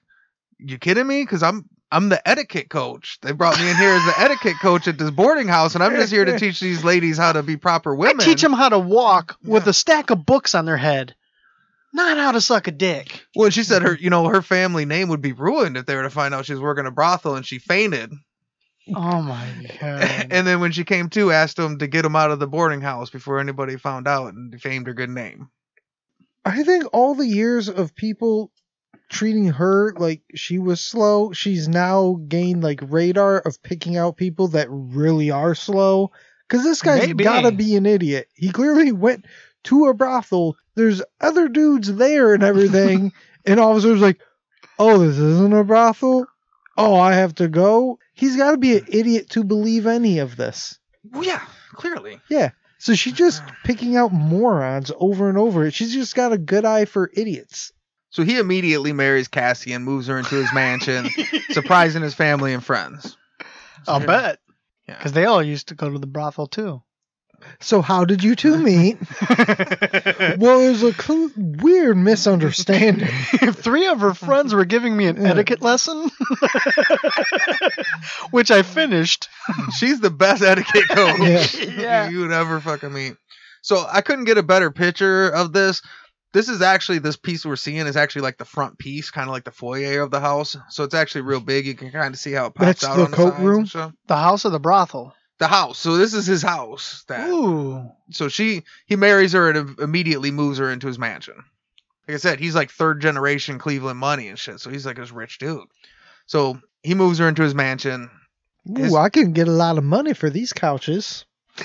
you kidding me? Because I'm." I'm the etiquette coach. They brought me in here as the etiquette coach at this boarding house, and I'm just here to <laughs> teach these ladies how to be proper women. I teach them how to walk with a stack of books on their head, not how to suck a dick. Well, she said her, you know, her family name would be ruined if they were to find out she was working a brothel, and she fainted. Oh my god. <laughs> and then when she came to, asked him to get him out of the boarding house before anybody found out and defamed her good name. I think all the years of people treating her like she was slow, she's now gained like radar of picking out people that really are slow. Because this guy's Maybe. gotta be an idiot. He clearly went to a brothel. There's other dudes there and everything, <laughs> and all of a sudden, like, "Oh, this isn't a brothel. Oh, I have to go." He's got to be an idiot to believe any of this. Well, yeah, clearly. Yeah. So she's just picking out morons over and over. She's just got a good eye for idiots. So he immediately marries Cassie and moves her into his mansion, <laughs> surprising his family and friends. I'll bet. Yeah. Because they all used to go to the brothel too. So how did you two meet? <laughs> well, there's a cl- weird misunderstanding. Three of her friends were giving me an Yeah. etiquette lesson, <laughs> which I finished. She's the best etiquette coach Yeah. Yeah. you would ever fucking meet. So I couldn't get a better picture of this. This is actually this piece we're seeing is actually like the front piece, kind of like the foyer of the house. So it's actually real big. You can kind of see how it pops That's out the on the coat room? stuff. The house of the brothel. The house. So this is his house. That Ooh. so she he marries her and immediately moves her into his mansion. Like I said, he's like third generation Cleveland money and shit. So he's like this rich dude. So he moves her into his mansion. His- Ooh, I can get a lot of money for these couches. <laughs>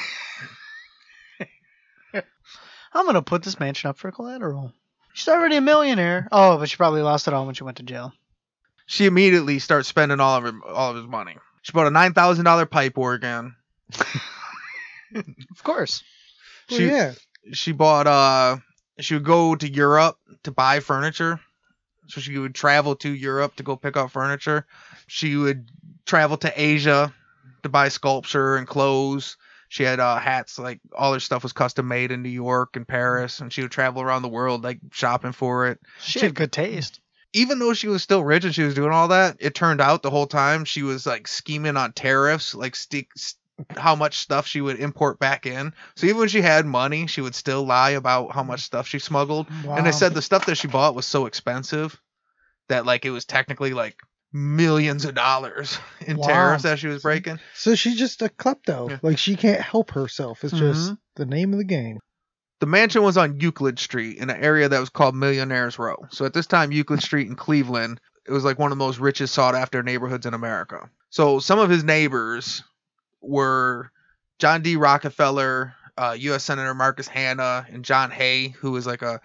I'm gonna put this mansion up for collateral. She's already a millionaire. Oh, but she probably lost it all when she went to jail. She immediately starts spending all of her, all of his money. She bought a nine thousand dollar pipe organ. <laughs> Of course. Well, She yeah. she bought uh she would go to Europe to buy furniture. So she would travel to Europe to go pick up furniture. She would travel to Asia to buy sculpture and clothes. She had uh, hats, like all her stuff was custom made in New York and Paris, and she would travel around the world like shopping for it. She, She- had good taste. Even though she was still rich and she was doing all that, it turned out the whole time she was like scheming on tariffs, like stick, how much stuff she would import back in. So even when she had money, she would still lie about how much stuff she smuggled. And they Wow. said the stuff that she bought was so expensive that like it was technically like millions of dollars <laughs> in Wow. tariffs that she was breaking. So she's just a klepto. Yeah. Like she can't help herself. It's just Mhm. the name of the game. The mansion was on Euclid Street in an area that was called Millionaires Row. So at this time, Euclid Street in Cleveland, it was like one of the most richest sought after neighborhoods in America. So some of his neighbors were John D. Rockefeller, uh, U.S. Senator Marcus Hanna, and John Hay, who was like a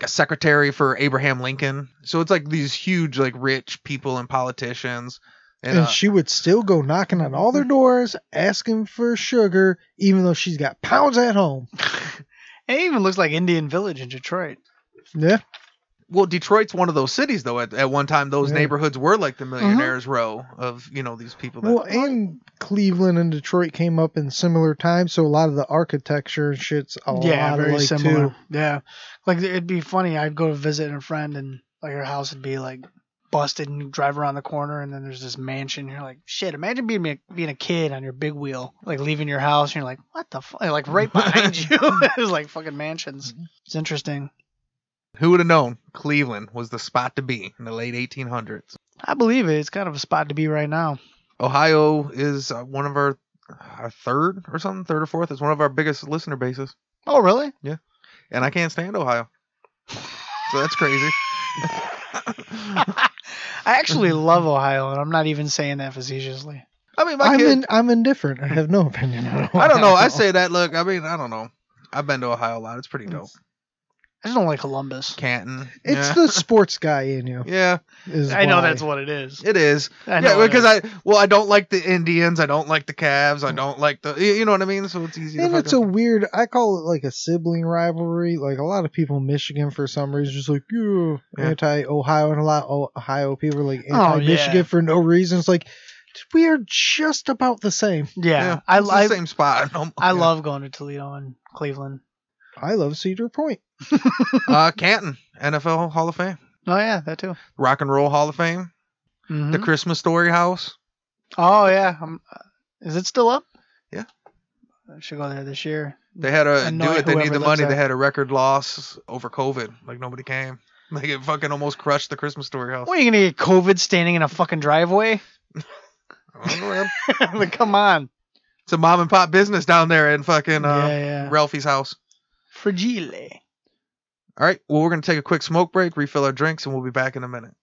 a secretary for Abraham Lincoln. So it's like these huge, like rich people and politicians. And, uh, she would still go knocking on all their doors, asking for sugar, even though she's got pounds at home. <laughs> It even looks like Indian Village in Detroit. Yeah. Well, Detroit's one of those cities, though. At, at one time, those Yeah. neighborhoods were like the uh-huh. millionaires' row of you know these people. That, Well, and Cleveland and Detroit came up in similar times, so a lot of the architecture and shit's a yeah, lot very alike similar. too. Yeah, like it'd be funny. I'd go to visit a friend, and like her house would be like busted, and you drive around the corner, and then there's this mansion. You're like, shit. Imagine being a, being a kid on your big wheel, like leaving your house, and you're like, what the fuck? Like right behind <laughs> you, <laughs> there's like fucking mansions. Mm-hmm. It's interesting. Who would have known Cleveland was the spot to be in the late 1800s? I believe it. It's kind of a spot to be right now. Ohio is uh, one of our, our third or something, third or fourth. It's one of our biggest listener bases, Oh, really? Yeah. And I can't stand Ohio, so that's crazy. <laughs> I actually love Ohio, and I'm not even saying that facetiously. I mean, my I'm kid. in, I'm indifferent. I have no opinion I don't know. I say that. Look, I mean, I don't know. I've been to Ohio a lot. It's pretty dope. I just don't like Columbus. Canton. it's yeah. the sports guy in you. <laughs> yeah, Is I know why. that's what it is. it is. I know yeah, because is. I well, I don't like the Indians. I don't like the Cavs. I don't like the. You you know what I mean? So it's easy. And to it's a fucking- weird. I call it like a sibling rivalry. Like a lot of people in Michigan for some reason just like you Yeah. anti Ohio, and a lot of Ohio people are like Oh, anti Michigan yeah. for no reason. It's like we are just about the same. Yeah, I, it's the same spot. No- <laughs> I yeah. love going to Toledo and Cleveland. I love Cedar Point. <laughs> uh, Canton NFL Hall of Fame, Oh yeah, that too. Rock and Roll Hall of Fame, Mhm. the Christmas Story House. oh yeah, um, uh, is it still up? Yeah. I should go there this year. They had a Annoy do it. They need the lives money. They had a record loss over COVID. Like nobody came. <laughs> Like it fucking almost crushed the Christmas Story House. What are you gonna get COVID standing in a fucking driveway? <laughs> I don't know, man. like, come on. It's a mom and pop business down there in fucking uh, yeah, yeah. Ralphie's house. Fragile. All right. Well, we're gonna take a quick smoke break, refill our drinks, and we'll be back in a minute.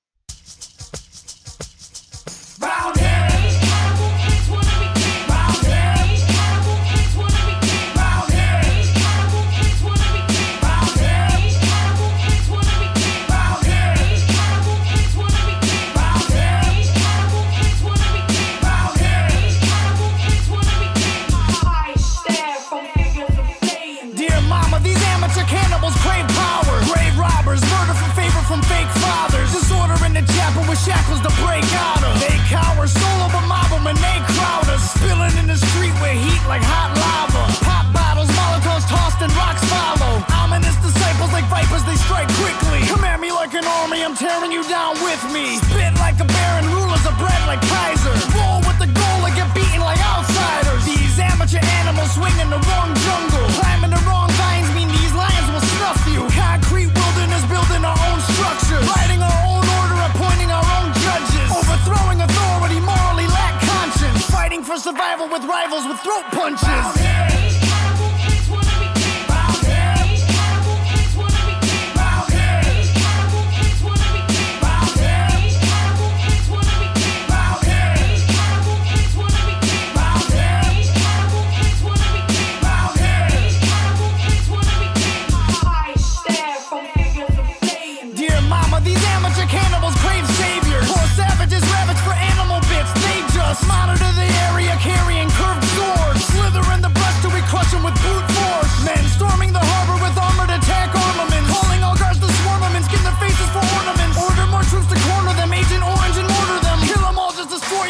Like an army, I'm tearing you down with me. Spit like a baron, rulers of bread like Kaiser. Roll with the goal and get beaten like outsiders. These amateur animals swing in the wrong jungle. Climbing the wrong vines mean these lions will snuff you. Concrete wilderness building our own structures. Writing our own order, appointing our own judges. Overthrowing authority, morally lack conscience. Fighting for survival with rivals with throat punches.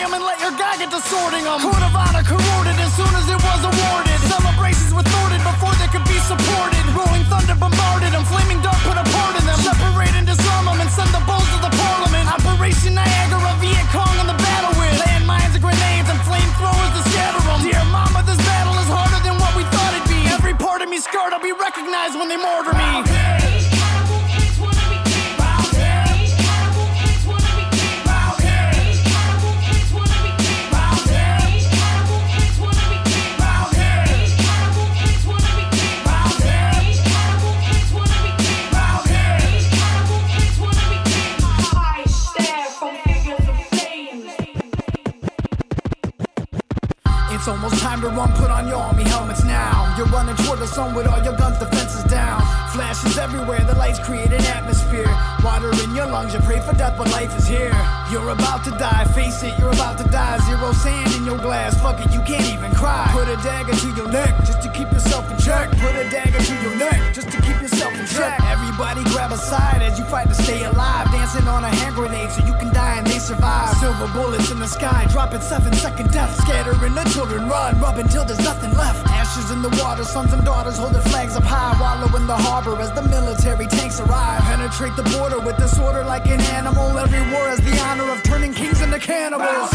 Them and let your guy get to sorting them. Code of honor corroded as soon as it was awarded. Celebrations were thwarted before they could be supported. Rolling thunder bombarded them. Flaming dart put a part in them. Separate and disarm them and send the bulls to the parliament. Operation Niagara, Viet Cong on the battle with landmines and grenades and flamethrowers to scatter them. Dear mama, this battle is harder than what we thought it'd be. Every part of me scarred, I'll be recognized when they mortar me. Sun with all your guns defenses down. Flashes everywhere, the lights create an atmosphere. Water in your lungs, you pray for death, but life is here. You're about to die, face it, you're about to die. Zero sand in your glass, fuck it, you can't even cry. Put a dagger to your neck just to keep yourself in check. Put a dagger to your neck just to keep yourself in check. Everybody grab a side as you fight to stay alive. Dancing on a hand grenade so you can die and they survive. Silver bullets in the sky, dropping seven second death. Scattering the children, run, rub until there's nothing left. Ashes in the water, sons and daughters hold their flags up high. Wallow in the harbor as the military tanks arrive. Penetrate the border with disorder like an animal. Every war has the honor of turning kings into cannibals.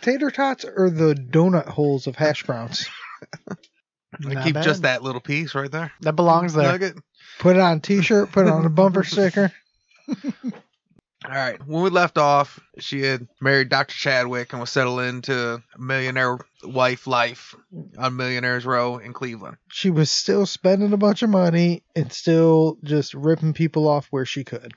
Tater tots are the donut holes of hash browns. <laughs> I Not keep bad. just that little piece right there. That belongs there. Nugget. Put it on a t-shirt, put it on a bumper <laughs> sticker. All right. When we left off, she had married Dr. Chadwick and was settled into millionaire wife life on Millionaires Row in Cleveland. She was still spending a bunch of money and still just ripping people off where she could.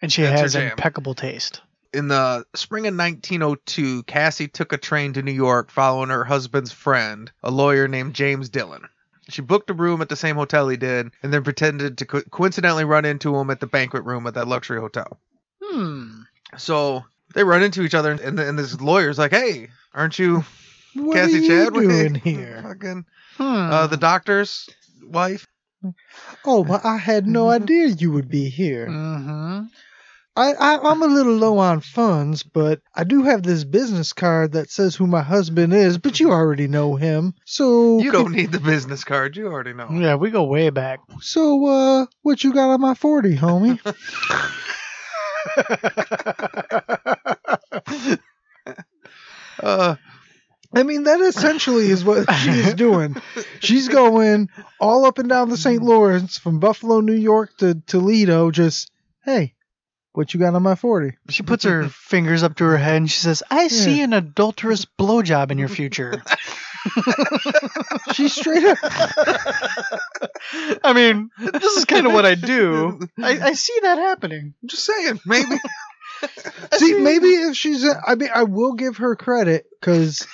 And she That's her has jam. impeccable taste. In the spring of 1902, Cassie took a train to New York following her husband's friend, a lawyer named James Dillon. She booked a room at the same hotel he did and then pretended to co- coincidentally run into him at the banquet room at that luxury hotel. Hmm. So they run into each other, and, and this lawyer's like, "Hey, aren't you What Cassie are you Chadwick doing here? Fucking Hmm. uh, the doctor's wife." Oh, but I had no idea you would be here. Mm-hmm. I, I I'm a little low on funds, but I do have this business card that says who my husband is. But you already know him, so You don't need the business card. You already know. Yeah, we go way back. So uh, what you got on my forty, homie? <laughs> Uh, I mean, that essentially is what she's doing. She's going all up and down the St. Lawrence from Buffalo, New York to Toledo. Just hey, what you got on my forty? She puts her <laughs> fingers up to her head and she says, I see an adulterous blowjob in your future. She's straight up. <laughs> I mean, this is kind of what I do. I, I see that happening. I'm just saying, maybe. <laughs> See, maybe if she's, I mean, I will give her credit because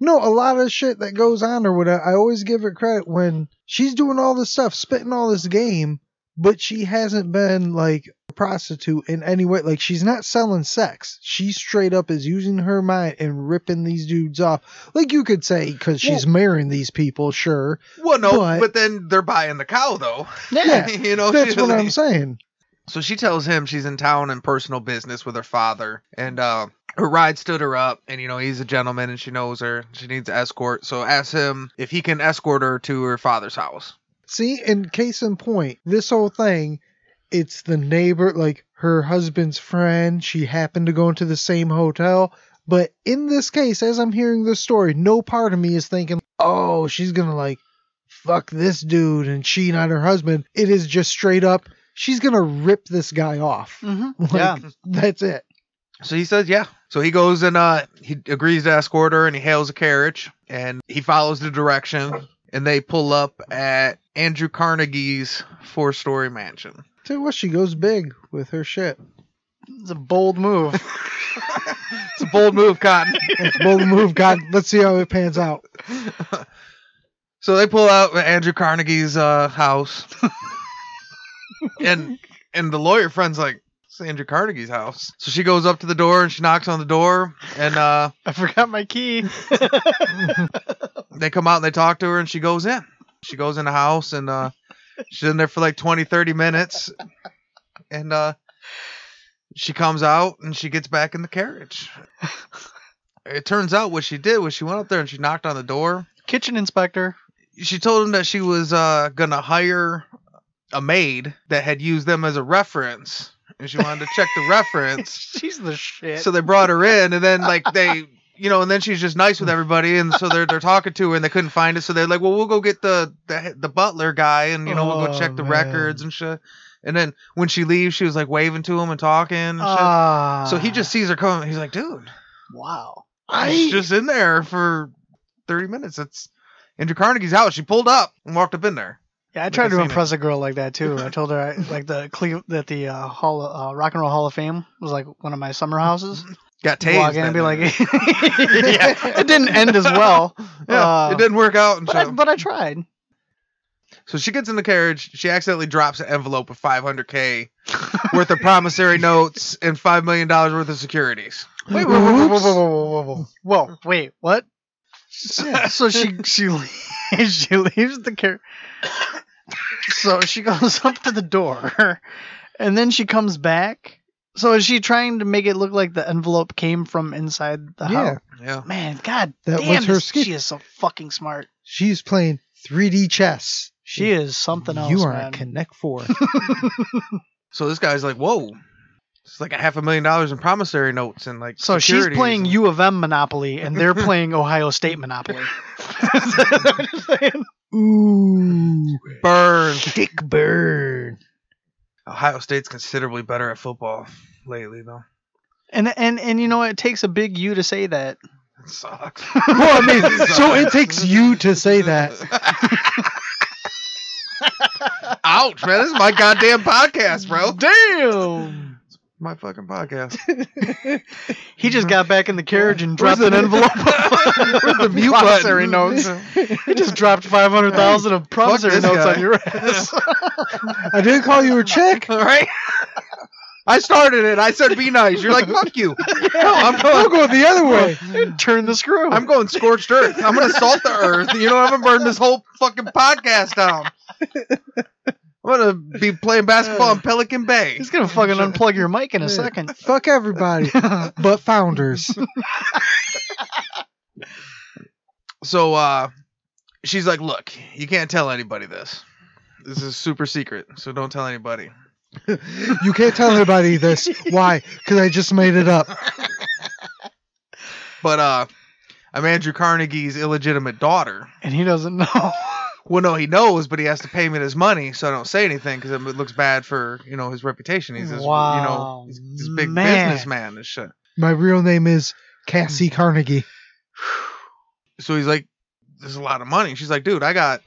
no, a lot of shit that goes on or whatever. I always give her credit when she's doing all this stuff, spitting all this game, but she hasn't been like a prostitute in any way. Like she's not selling sex. She straight up is using her mind and ripping these dudes off. Like you could say because she's marrying these people, sure. well, no, But- but, then they're buying the cow, though. Yeah, <laughs> you know, that's what doesn't- I'm <laughs> saying. So she tells him she's in town in personal business with her father, and uh, her ride stood her up. And you know he's a gentleman, and she knows her. She needs an escort, so asks him if he can escort her to her father's house. See, in case in point, this whole thing, it's the neighbor, like her husband's friend. She happened to go into the same hotel. But in this case, as I'm hearing this story, no part of me is thinking, oh, she's gonna like fuck this dude and cheat on her husband. It is just straight up, she's gonna rip this guy off. Mm-hmm. <laughs> Like, Yeah. That's it. So he says, yeah. So he goes and uh, he agrees to escort her, and he hails a carriage, and he follows the direction, and they pull up at Andrew Carnegie's four-story mansion. Tell you what, she goes big with her shit. It's a bold move. <laughs> It's a bold move, Cotton. It's a bold move. Cotton. let's see how it pans out. <laughs> So they pull out Andrew Carnegie's uh, house, and and the lawyer friend's like, "It's Andrew Carnegie's house." So she goes up to the door and she knocks on the door, and uh, I forgot my key. <laughs> they come out and they talk to her, and she goes in. She goes in the house, and uh, she's in there for like 20, 30 minutes, and uh, she comes out and she gets back in the carriage. It turns out what she did was she went up there and she knocked on the door. Kitchen inspector. she told him that she was uh, gonna hire a maid that had used them as a reference, and she wanted to check the <laughs> reference. She's the shit. So they brought her in, and then like they, you know, and then she's just nice with everybody, and so they're they're talking to her, and they couldn't find it, so they're like, well, we'll go get the the, the butler guy, and you know, we'll go Oh, check the records and shit. And then when she leaves, she was like waving to him and talking. And shit. Ah. so he just sees her coming. He's like, dude, Wow. I she's just in there for thirty minutes. It's Andrew Carnegie's house. She pulled up and walked up in there. Yeah, I tried to impress a girl like that too. I <laughs> told her I, like the Cle- that the uh, Hall uh, Rock and Roll Hall of Fame was like one of my summer houses. <laughs> got tased. Walk in and be like, <laughs> yeah, it didn't end as well. <laughs> Yeah, uh, it didn't work out. But I, but, I, tried. So she gets in the carriage. She accidentally drops an envelope with 500k <laughs> worth of promissory notes and five million dollars worth of securities. Wait, whoa, whoa, whoa, whoa, whoa, whoa, whoa, wait, what? so she she she leaves the carriage. <coughs> So she goes up to the door, and then she comes back so is she trying to make it look like the envelope came from inside the Yeah. house? Yeah. Man, god That damn, was her this- she is so fucking smart. She's playing 3D chess. She is something else. You are man. a Connect Four. <laughs> So this guy's like, whoa. It's like a half a million dollars in promissory notes and like. So she's playing and- U of M Monopoly, and they're <laughs> playing Ohio State Monopoly. <laughs> Is that what saying? Ooh, burn. dick burn. Ohio State's considerably better at football lately, though. and and and you know it takes a big U to say that. It sucks. <laughs> Well, I mean, so it takes you to say that. <laughs> Ouch, man! This is my goddamn podcast, bro. Damn. My fucking podcast. <laughs> He just got back in the carriage and dropped an envelope <laughs> Where's the of mute promissory button? notes. <laughs> He just dropped five hundred thousand of promissory notes guy. on your ass. I didn't call you a chick. All right. I started it. I said be nice. You're like fuck you. No, I'm I'll going. go the other way. Turn the screw. I'm going scorched earth. I'm gonna salt the earth. You know, I'm gonna burn this whole fucking podcast down. I'm gonna be playing basketball in Pelican Bay. He's gonna fucking unplug your mic in a second. Fuck everybody, <laughs> but founders. <laughs> So uh she's like, "Look, you can't tell anybody this. This is super secret, so don't tell anybody." <laughs> You can't tell anybody this. Why? Because I just made it up. But uh I'm Andrew Carnegie's illegitimate daughter. And he doesn't know. Well, no, he knows, but he has to pay me his money, so I don't say anything because it looks bad for you know his reputation. He's this, you know, he's this big man. businessman and shit. My real name is Cassie mm. Carnegie. <sighs> So he's like, "There's a lot of money." She's like, "Dude, I got."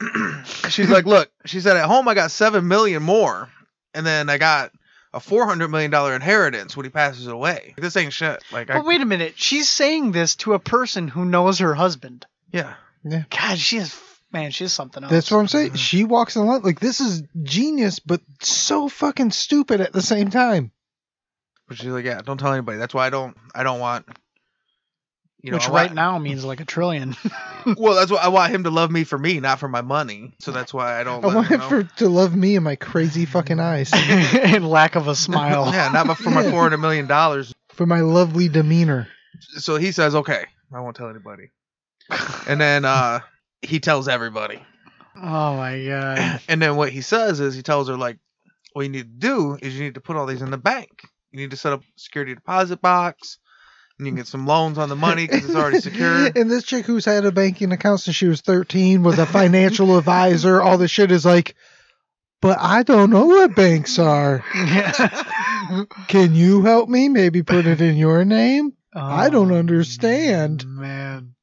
<clears throat> she's like, "Look," she said, "At home, I got seven million more, and then I got a four hundred million dollar inheritance when he passes away. This ain't shit." Like, I, wait a minute, she's saying this to a person who knows her husband. Yeah. yeah, God, she is man, she's something else. That's what I'm saying. She walks in line like this is genius, but so fucking stupid at the same time. but she's like, "Yeah, don't tell anybody." That's why I don't, I don't want. You know, Which right want- now means like a trillion. <laughs> Well, that's why I want him to love me for me, not for my money. So that's why I don't. I let want him him know. for to love me and my crazy fucking eyes, <laughs> and lack of a smile. Yeah, not for my <laughs> four hundred million dollars. for my lovely demeanor. So he says, "Okay, I won't tell anybody." And then uh he tells everybody. Oh my god. <clears throat> And then what he says is he tells her like, "What you need to do is you need to put all these in the bank. You need to set up a security deposit box, and you can get some loans on the money because it's already secure." <laughs> And this chick who's had a banking account since she was 13 was a financial <laughs> advisor. All this shit is like, but I don't know what banks are. <laughs> Can you help me? Maybe put it in your name? I don't Oh, understand. Man.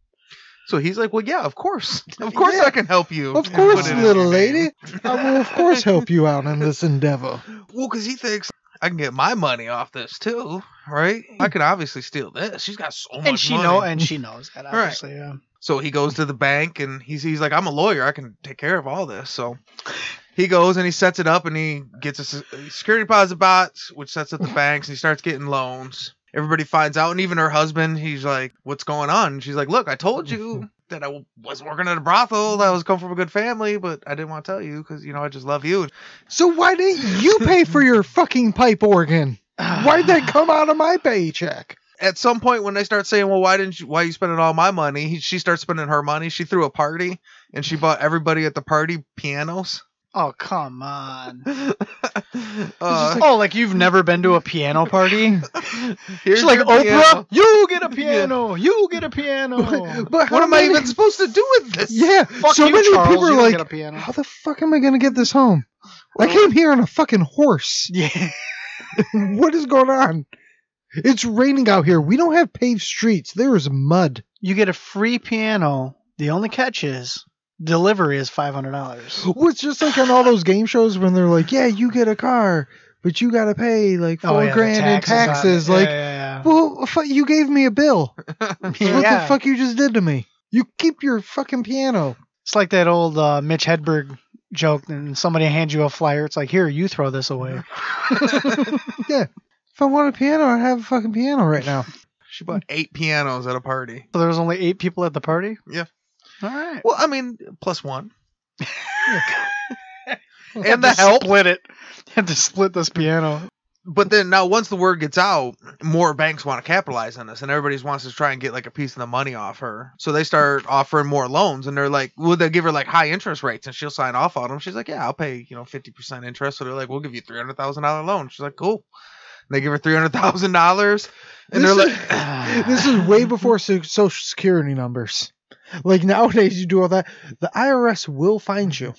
So he's like, "Well, yeah, of course, <laughs> of course, Yeah. I can help you. Of course, put it in little lady. I will, of course, help you out in this endeavor. <laughs> Well, because he thinks I can get my money off this too, right? I can obviously steal this. She's got so much And she money. know and she knows that Right. obviously, yeah. So he goes to the bank and he's he's like, I'm a lawyer. I can take care of all this. So he goes and he sets it up and he gets a a security deposit box, which sets up the banks, and he starts getting loans. Everybody finds out, and even her husband, he's like, "What's going on?" And she's like, "Look, I told you mm-hmm. that I was working at a brothel. That I was come from a good family, but I didn't want to tell you because you know I just love you." So why didn't you pay for <laughs> your fucking pipe organ? Why'd that come out of my paycheck? At some point, when they start saying, "Well, why didn't you? Why are you spending all my money?" He, she starts spending her money. She threw a party and she bought everybody at the party pianos. Oh come on. <laughs> Uh, oh, like you've never been to a piano party? <laughs> here's She's like Oprah, piano. you get a piano, <laughs> you get a piano. But how What am I even supposed to do with this? Yeah, Fuck so you, many Charles, people are like, get a piano. how the fuck am I gonna get this home? I came here on a fucking horse. Yeah. what is going on? It's raining out here. We don't have paved streets. There is mud. You get a free piano The only catch is delivery is five hundred dollars. Well, it's just like on all those game shows when they're like, "Yeah, you get a car, but you gotta pay like four grand in taxes." Like, Oh, yeah, well, fu- you gave me a bill. yeah. <laughs> What the fuck you just did to me? You keep your fucking piano. It's like that old uh, Mitch Hedberg joke, and somebody hands you a flyer. It's like, here, you throw this away. <laughs> yeah. If I want a piano, I have a fucking piano right now. She bought eight pianos at a party. So there was only eight people at the party. Yeah. All right. Well, I mean, plus one. <laughs> You and the help. Split it. <laughs> Have to split this piano. But then now, once the word gets out, more banks want to capitalize on this, and everybody wants to try and get like a piece of the money off her. So they start offering more loans, and they're like, "Will they give her like high interest rates?" And she'll sign off on them. She's like, "Yeah, I'll pay you know fifty percent interest." So they're like, "We'll give you three hundred thousand dollar loan." She's like, "Cool." And they give her three hundred thousand dollars, and This they're is- like, <laughs> <sighs> this is way before social security numbers. Like nowadays, you do all that. The IRS will find you.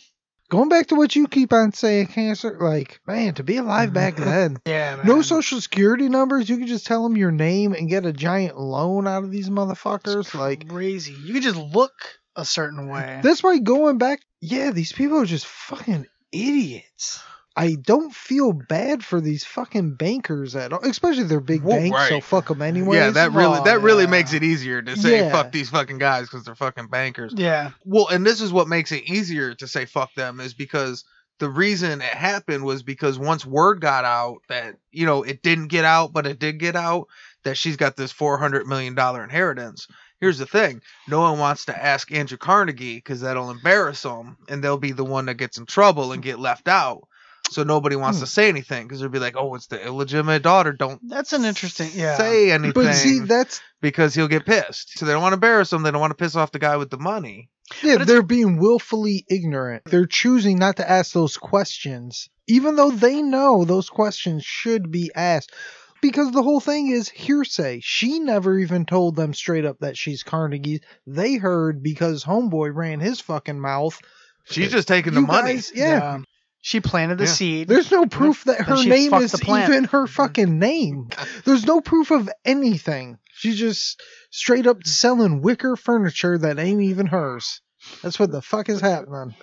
Going back to what you keep on saying, cancer. Like, man, to be alive mm-hmm. back then. <laughs> Yeah, man. No social security numbers. You can just tell them your name and get a giant loan out of these motherfuckers. Like, crazy. You can just look a certain way. that's why going back, yeah, these people are just fucking idiots. I don't feel bad for these fucking bankers at all, especially they're big Well, banks, so fuck them anyway. "Yeah, that really Oh, that really makes it easier to say Yeah. fuck these fucking guys because they're fucking bankers." yeah. Well, and this is what makes it easier to say fuck them is because the reason it happened was because once word got out that, you know, it didn't get out, but it did get out that she's got this $400 million inheritance. Here's the thing no one wants to ask Andrew Carnegie because that'll embarrass him and they'll be the one that gets in trouble and get left out. So nobody wants Hmm. to say anything because they'll be like, oh, it's the illegitimate daughter. Don't That's an interesting. Yeah. say anything But see, that's because he'll get pissed. So they don't want to embarrass him. They don't want to piss off the guy with the money. Yeah, they're being willfully ignorant. They're choosing not to ask those questions, even though they know those questions should be asked. Because the whole thing is hearsay. She never even told them straight up that she's Carnegie. They heard because Homeboy ran his fucking mouth. She's just taking the You money. guys- yeah. She planted the Yeah. seed. There's no proof that her name is the even her fucking name. There's no proof of anything. She's just straight up selling wicker furniture that ain't even hers. That's what the fuck is happening.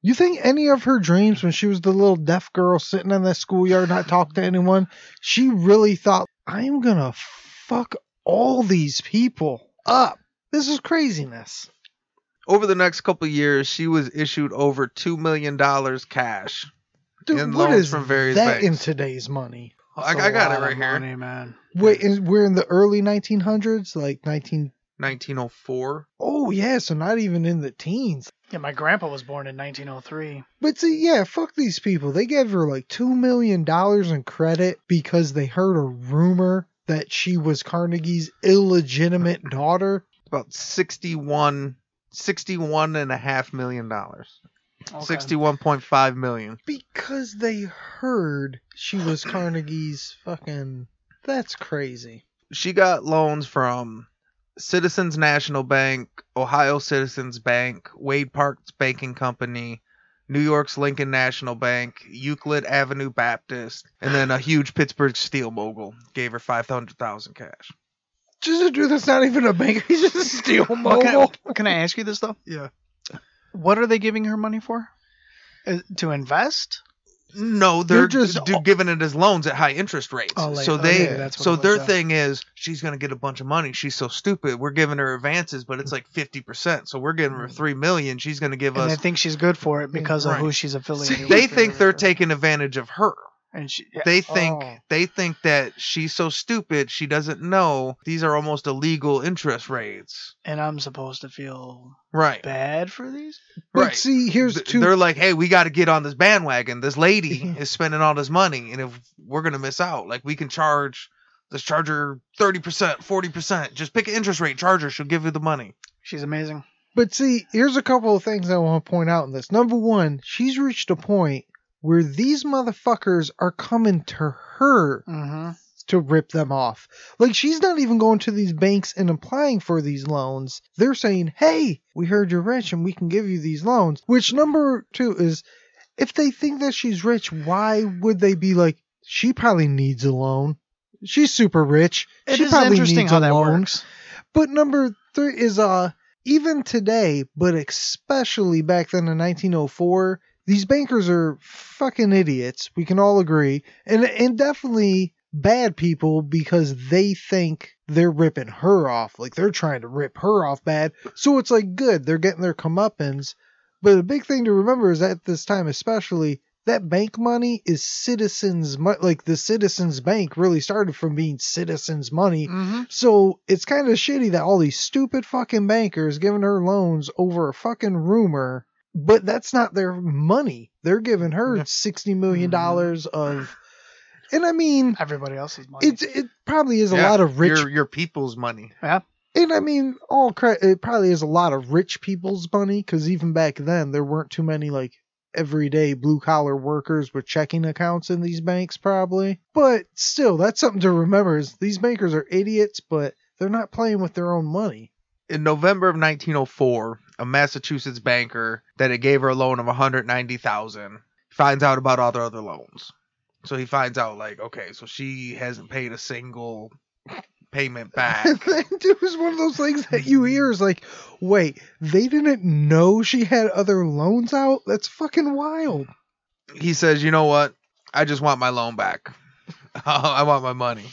You think any of her dreams when she was the little deaf girl sitting in the schoolyard not talking to anyone, she really thought, I'm gonna fuck all these people up. This is craziness. Over the next couple of years, she was issued over two million dollars cash. Dude, In what loans is from various that in today's money? I, That's I a got it right here. money, man. Wait, is, we're in the early 1900s, like 19. 1904. Oh yeah, so not even in the teens. Yeah, my grandpa was born in 1903. But see, yeah, fuck these people. They gave her like two million dollars in credit because they heard a rumor that she was Carnegie's illegitimate daughter. About 61, 61 and a half million dollars. Okay. 61.5 million. Because they heard she was <coughs> Carnegie's fucking. That's crazy. She got loans from Citizens National Bank, Ohio Citizens Bank, Wade Park's Banking Company, New York's Lincoln National Bank, Euclid Avenue Baptist, and then a huge Pittsburgh steel mogul gave her 500,000 cash. Just a dude that's not even a banker. <laughs> He's just a steel What mogul. can, can I ask you this though? Yeah. What are they giving her money for? Is- to invest? No, they're, They're just- just do, giving it as loans at high interest rates. Oh, like- so okay, they, that's so it was, their yeah. thing is she's gonna get a bunch of money. She's so stupid. We're giving her advances, but it's like fifty percent. So we're giving her mm. three million. She's gonna give And they us. think she's good for it because of who she's affiliated They with. They think they're taking advantage of her. And she, They think Oh. they think that she's so stupid she doesn't know these are almost illegal interest rates. and I'm supposed to feel Right. bad for these. But Right. see, here's two. They're like, hey, we got to get on this bandwagon. This lady <laughs> is spending all this money, and if we're gonna miss out, like we can charge, this charger thirty percent, forty percent. Just pick an interest rate, charge her. She'll give you the money. She's amazing. But see, here's a couple of things I want to point out in this. Number one, she's reached a point where these motherfuckers are coming to her Mm-hmm. to rip them off. Like she's not even going to these banks and applying for these loans. They're saying, "Hey, we heard you're rich and we can give you these loans." Which number 2 is if they think that she's rich, why would they be like she probably needs a loan? She's super rich. It she is probably interesting needs how a that loan. works. But number 3 is uh even today, but especially back then in 1904, these bankers are fucking idiots. We can all agree, and and definitely bad people because they think they're ripping her off, like they're trying to rip her off bad. So it's like good, they're getting their comeuppance. But a big thing to remember is at this time, especially, that bank money is citizens' money. Like the Citizens Bank really started from being citizens' money. Mm-hmm. So it's kind of shitty that all these stupid fucking bankers giving her loans over a fucking rumor, but that's not their money. They're giving her sixty million mm-hmm. dollars of, and I mean, Everybody else's money. it's it probably is a Yeah, lot of rich Your, your people's money. Yeah. and I mean, all cre- it probably is a lot of rich people's money because even back then there weren't too many like everyday blue collar workers with checking accounts in these banks, probably. But still, that's something to remember: is these bankers are idiots, but they're not playing with their own money. In November of 1904, a Massachusetts banker that it gave her a loan of 190,000 finds out about all their other loans. So he finds out like, okay, so she hasn't paid a single payment back. <laughs> It was one of those things that you hear is like, wait, they didn't know she had other loans out? That's fucking wild. he says, "You know what? I just want my loan back. <laughs> I want my money."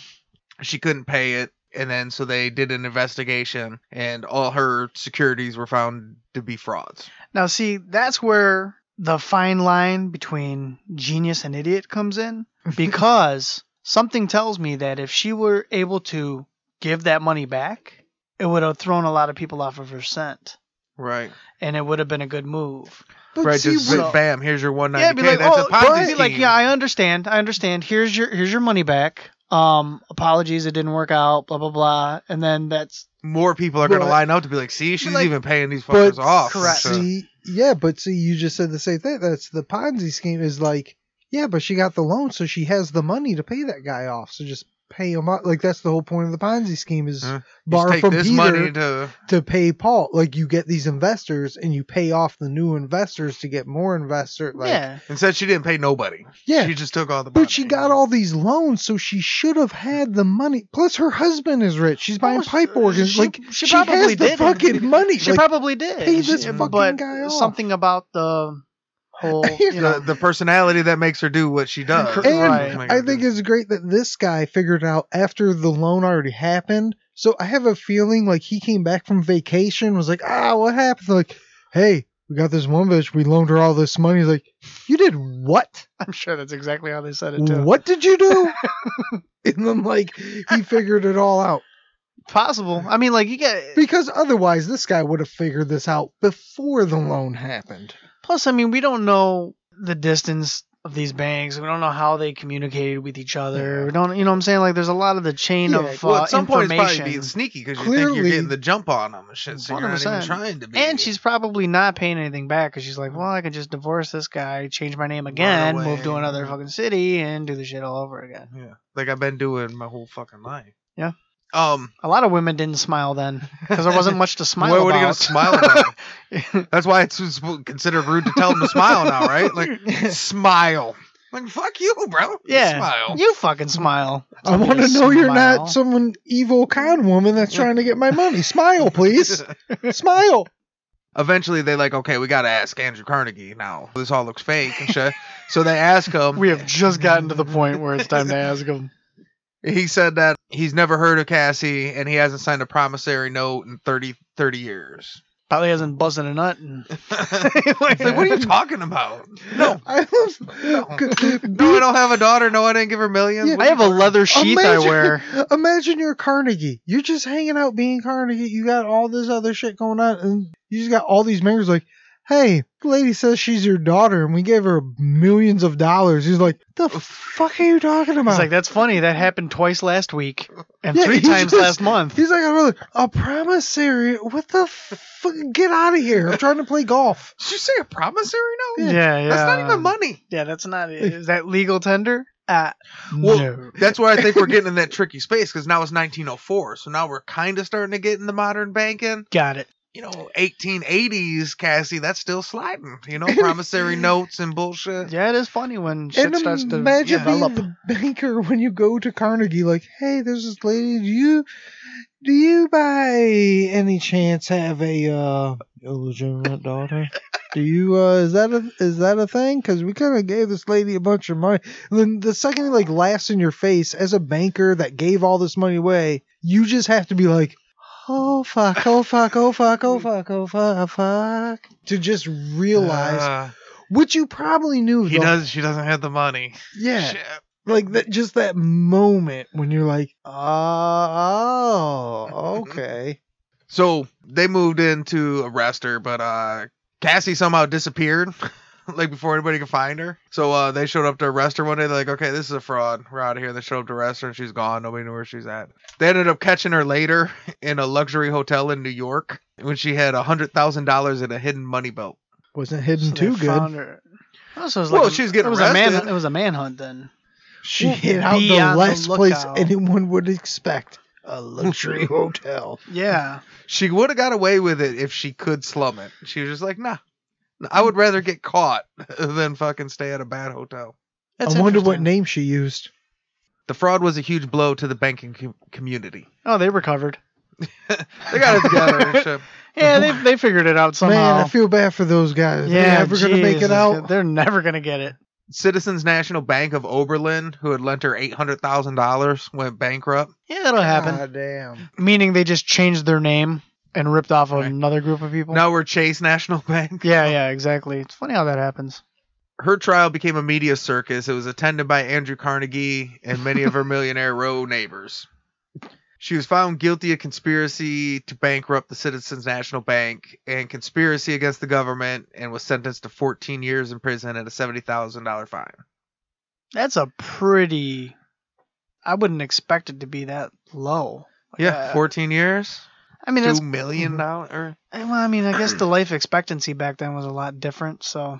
She couldn't pay it, and then so they did an investigation, and all her securities were found to be frauds. Now, see, that's where the fine line between genius and idiot comes in <laughs> because something tells me that if she were able to give that money back, it would have thrown a lot of people off of her scent Right. and it would have been a good move. But right. see, Just what- bam. Here's your 190k. Yeah, be like, That's oh, a Ponzi but- be like, yeah, I understand. I understand. Here's your here's your money back. Um, apologies, it didn't work out. Blah blah blah. And then that's More people are going to line up to be like, "See, she's like- even paying these But fuckers off." Correct. So- See, yeah, but see, you just said the same thing. That's the Ponzi scheme. Is like, yeah, but she got the loan, so she has the money to pay that guy off. So just pay him off. Like that's the whole point of the Ponzi scheme is Huh. borrow from this Peter money to to pay Paul. Like you get these investors, and you pay off the new investors to get more investors. Like, yeah. instead she didn't pay nobody. yeah. She just took all the money. But she got all these loans, so she should have had the money. Plus, her husband is rich. She's buying Oh, pipe uh, organs. she- like she she, probably has the did. fucking money. She Like, probably did. pay this She- fucking but guy off. something about the whole, <laughs> you know, the, the personality that makes her do what she does. And Right. I think it's great that this guy figured out after the loan already happened. So I have a feeling like he came back from vacation, was like, ah, what happened? Like, hey, we got this one bitch, we loaned her all this money. He's like, you did what? <laughs> I'm sure that's exactly how they said it too. What did you do? <laughs> and then like he figured it all out. Possible. I mean, like you get. Because otherwise this guy would have figured this out before the loan happened. Plus, I mean, we don't know the distance of these banks. We don't know how they communicated with each other. We don't, you know, what I'm saying like there's a lot of the chain Yeah, of uh, well, at some point it's information. probably being sneaky because you think you're Clearly- getting the jump on them and shit, so you're not even 100%. trying to be. and she's probably not paying anything back because she's like, well, I could just divorce this guy, change my name again, away. move to another fucking city, and do the shit all over again. yeah, like I've been doing my whole fucking life. Yeah. Um, A lot of women didn't smile then because there wasn't much to <laughs> smile what, about. what are you gonna smile about? <laughs> That's why it's considered rude to tell them to smile now, right? Like <laughs> smile. Like fuck you, bro. yeah, Smile. you fucking smile. I want to Smile. know you're not someone evil con woman that's trying to get my money. Smile, please. Smile. Eventually, they like, okay, we got to ask Andrew Carnegie now. This all looks fake and shit. so they ask him. We have just gotten to the point where it's time to ask him. He said that he's never heard of Cassie and he hasn't signed a promissory note in 30, 30 years. Probably hasn't busted a nut. And <laughs> <laughs> like, what are you talking about? No, <laughs> I love. no, I don't have a daughter. No, I didn't give her millions. Yeah. I have a leather sheath I wear. Imagine you're Carnegie. You're just hanging out being Carnegie. You got all this other shit going on, and you just got all these members like, hey, the lady says she's your daughter, and we gave her millions of dollars. He's like, the fuck are you talking about? It's like that's funny. That happened twice last week and Yeah, three times just- last month. He's like, "I'm a promissory. What the fuck? Get out of here! I'm trying to play golf. <laughs> Did you say a promissory note? Yeah, yeah. That's not even money. Yeah, that's not. Is that legal tender? Uh, Well, no. That's why I think we're getting in that tricky space because now it's 1904. So now we're kind of starting to get in the modern banking. Got it. You know, 1880s, Cassie, that's still sliding. You know, <laughs> promissory notes and bullshit. Yeah, it is funny when shit And starts to imagine develop. being the banker when you go to Carnegie, like, hey, there's this lady. Do you Do you by any chance have a uh, illegitimate daughter? Do you uh is that a is that a thing? Because we kind of gave this lady a bunch of money. And then the second it like laughs in your face as a banker that gave all this money away, you just have to be like, oh fuck, oh fuck, oh fuck, oh fuck, oh fuck, fuck, to just realize Uh, which you probably knew. he the- does. She doesn't have the money. yeah, Shit. like that. Just that moment when you're like, oh, <laughs> okay. So they moved in to arrest her, but uh, Cassie somehow disappeared. <laughs> <laughs> like before anybody could find her. So uh, they showed up to arrest her one day. They're like, okay, this is a fraud. We're out of here. They showed up to arrest her and she's gone. Nobody knew where she's at. They ended up catching her later <laughs> in a luxury hotel in New York when she had a hundred thousand dollars in a hidden money belt. Wasn't hidden So too good. found her- Oh, so it was Well, a- she was getting it was a man. arrested. It was a manhunt then. She Well, hid out the on the last place anyone would expect. A luxury <laughs> hotel. Yeah. She would have got away with it if she could slum it. She was just like, nah. I would rather get caught <laughs> than fucking stay at a bad hotel. That's I wonder what name she used. The fraud was a huge blow to the banking com- community. Oh, they recovered. <laughs> They got it together and. <laughs> Yeah, they they figured it out somehow. Man, I feel bad for those guys. yeah, They're never gonna make it out. They're never gonna get it. Citizens National Bank of Oberlin, who had lent her eight hundred thousand dollars, went bankrupt. Yeah, that'll happen. God damn. Meaning they just changed their name and ripped off Right. another group of people. Now we're Chase National Bank. <laughs> Yeah, yeah, exactly. It's funny how that happens. Her trial became a media circus. It was attended by Andrew Carnegie and many of her <laughs> millionaire row neighbors. She was found guilty of conspiracy to bankrupt the Citizens National Bank and conspiracy against the government and was sentenced to 14 years in prison and a $70,000 fine. That's a pretty. I wouldn't expect it to be that low. Like, Yeah, uh, 14 years, I mean, that's. $2 million mm-hmm. dollars. Uh, well, I mean, I guess the <clears throat> life expectancy back then was a lot different. So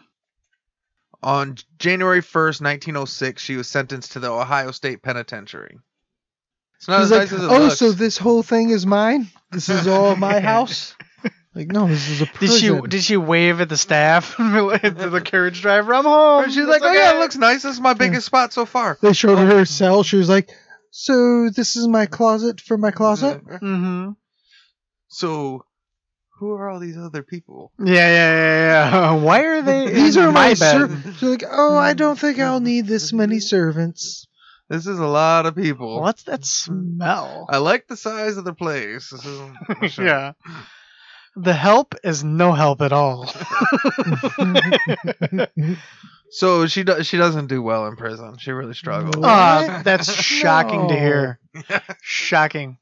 On January 1st, 1906, she was sentenced to the Ohio State Penitentiary. It's not He's as like, nice as it oh, looks. so this whole thing is mine? This is all my <laughs> house? Like, no, this is a prison. did she did she wave at the staff <laughs> to the carriage driver? I'm home. And she's like, oh yeah, it looks nice. This is my biggest spot so far. They showed her her cell. She was like, so this is my closet for my closet? Mm-hmm. mm-hmm. So, who are all these other people? Yeah, yeah, yeah, yeah. <laughs> Why are they? These are my bed? servants. Like, oh, I don't think I'll need this many servants. This is a lot of people. What's that smell? I like the size of the place. This is, <laughs> yeah. The help is no help at all. <laughs> So she does. She doesn't do well in prison. She really struggles. Ah, that's shocking to hear. Shocking.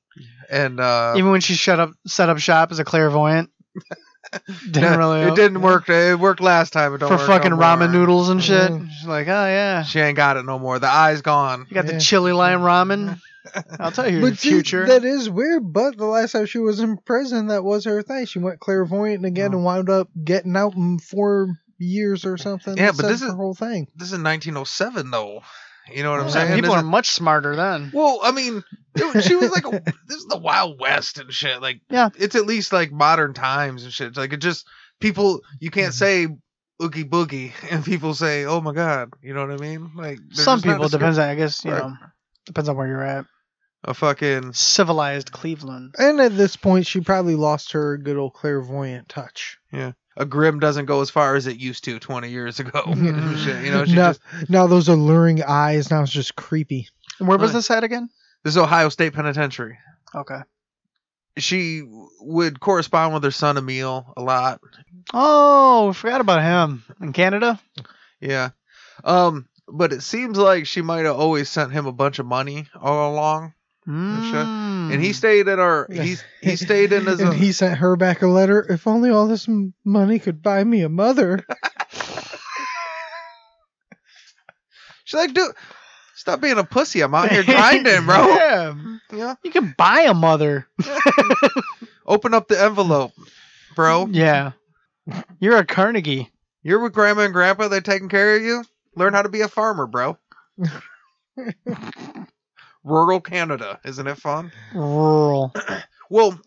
And uh, Even when she shut up, set up shop as a clairvoyant, <laughs> didn't yeah, really. it didn't work. It worked last time. It don't for work fucking no ramen noodles and shit. Mhm. She's like, oh yeah, She ain't got it no more. The eye's gone. you got Yeah. the chili lime ramen. <laughs> I'll tell you, your But see, future. that is weird. But the last time she was in prison, that was her thing. She went clairvoyant again Oh. and wound up getting out in four years or something. Yeah, but That's this her is- whole thing. This is 1907 though. You know what I'm Yeah, saying? people This are is- much smarter then. Well, I mean, it was- she was like, a, <laughs> this is the Wild West and shit. Like, Yeah. it's at least like modern times and shit. It's Like, it just people you can't Mm-hmm. say oogie boogie <laughs> and people say, oh my god. You know what I mean? Like, they're Some just not people a depends. On, I guess you Right. know depends on where you're at. A fucking Civilized Cleveland. And at this point, she probably lost her good old clairvoyant touch. A grim doesn't go as far as it used to 20 years ago. and <laughs> shit, you know, now, just now those alluring eyes. Now it's just creepy. Where was Really? this at again? this is Ohio State Penitentiary. Okay. She would correspond with her son Emil a lot. Oh, forgot about him in Canada. Yeah. Um, but it seems like she might have always sent him a bunch of money all along. Mm. And he hmm. stayed in our he he stayed in his and he sent her back a letter. If only all this money could buy me a mother. <laughs> She's like, dude, stop being a pussy. I'm out here <laughs> grinding, bro. yeah. Yeah. You can buy a mother. <laughs> Open up the envelope, bro. Yeah. You're a Carnegie. You're with grandma and grandpa, they're taking care of you. Learn how to be a farmer, bro. Rural Canada, isn't it fun? Rural. <clears throat> Well,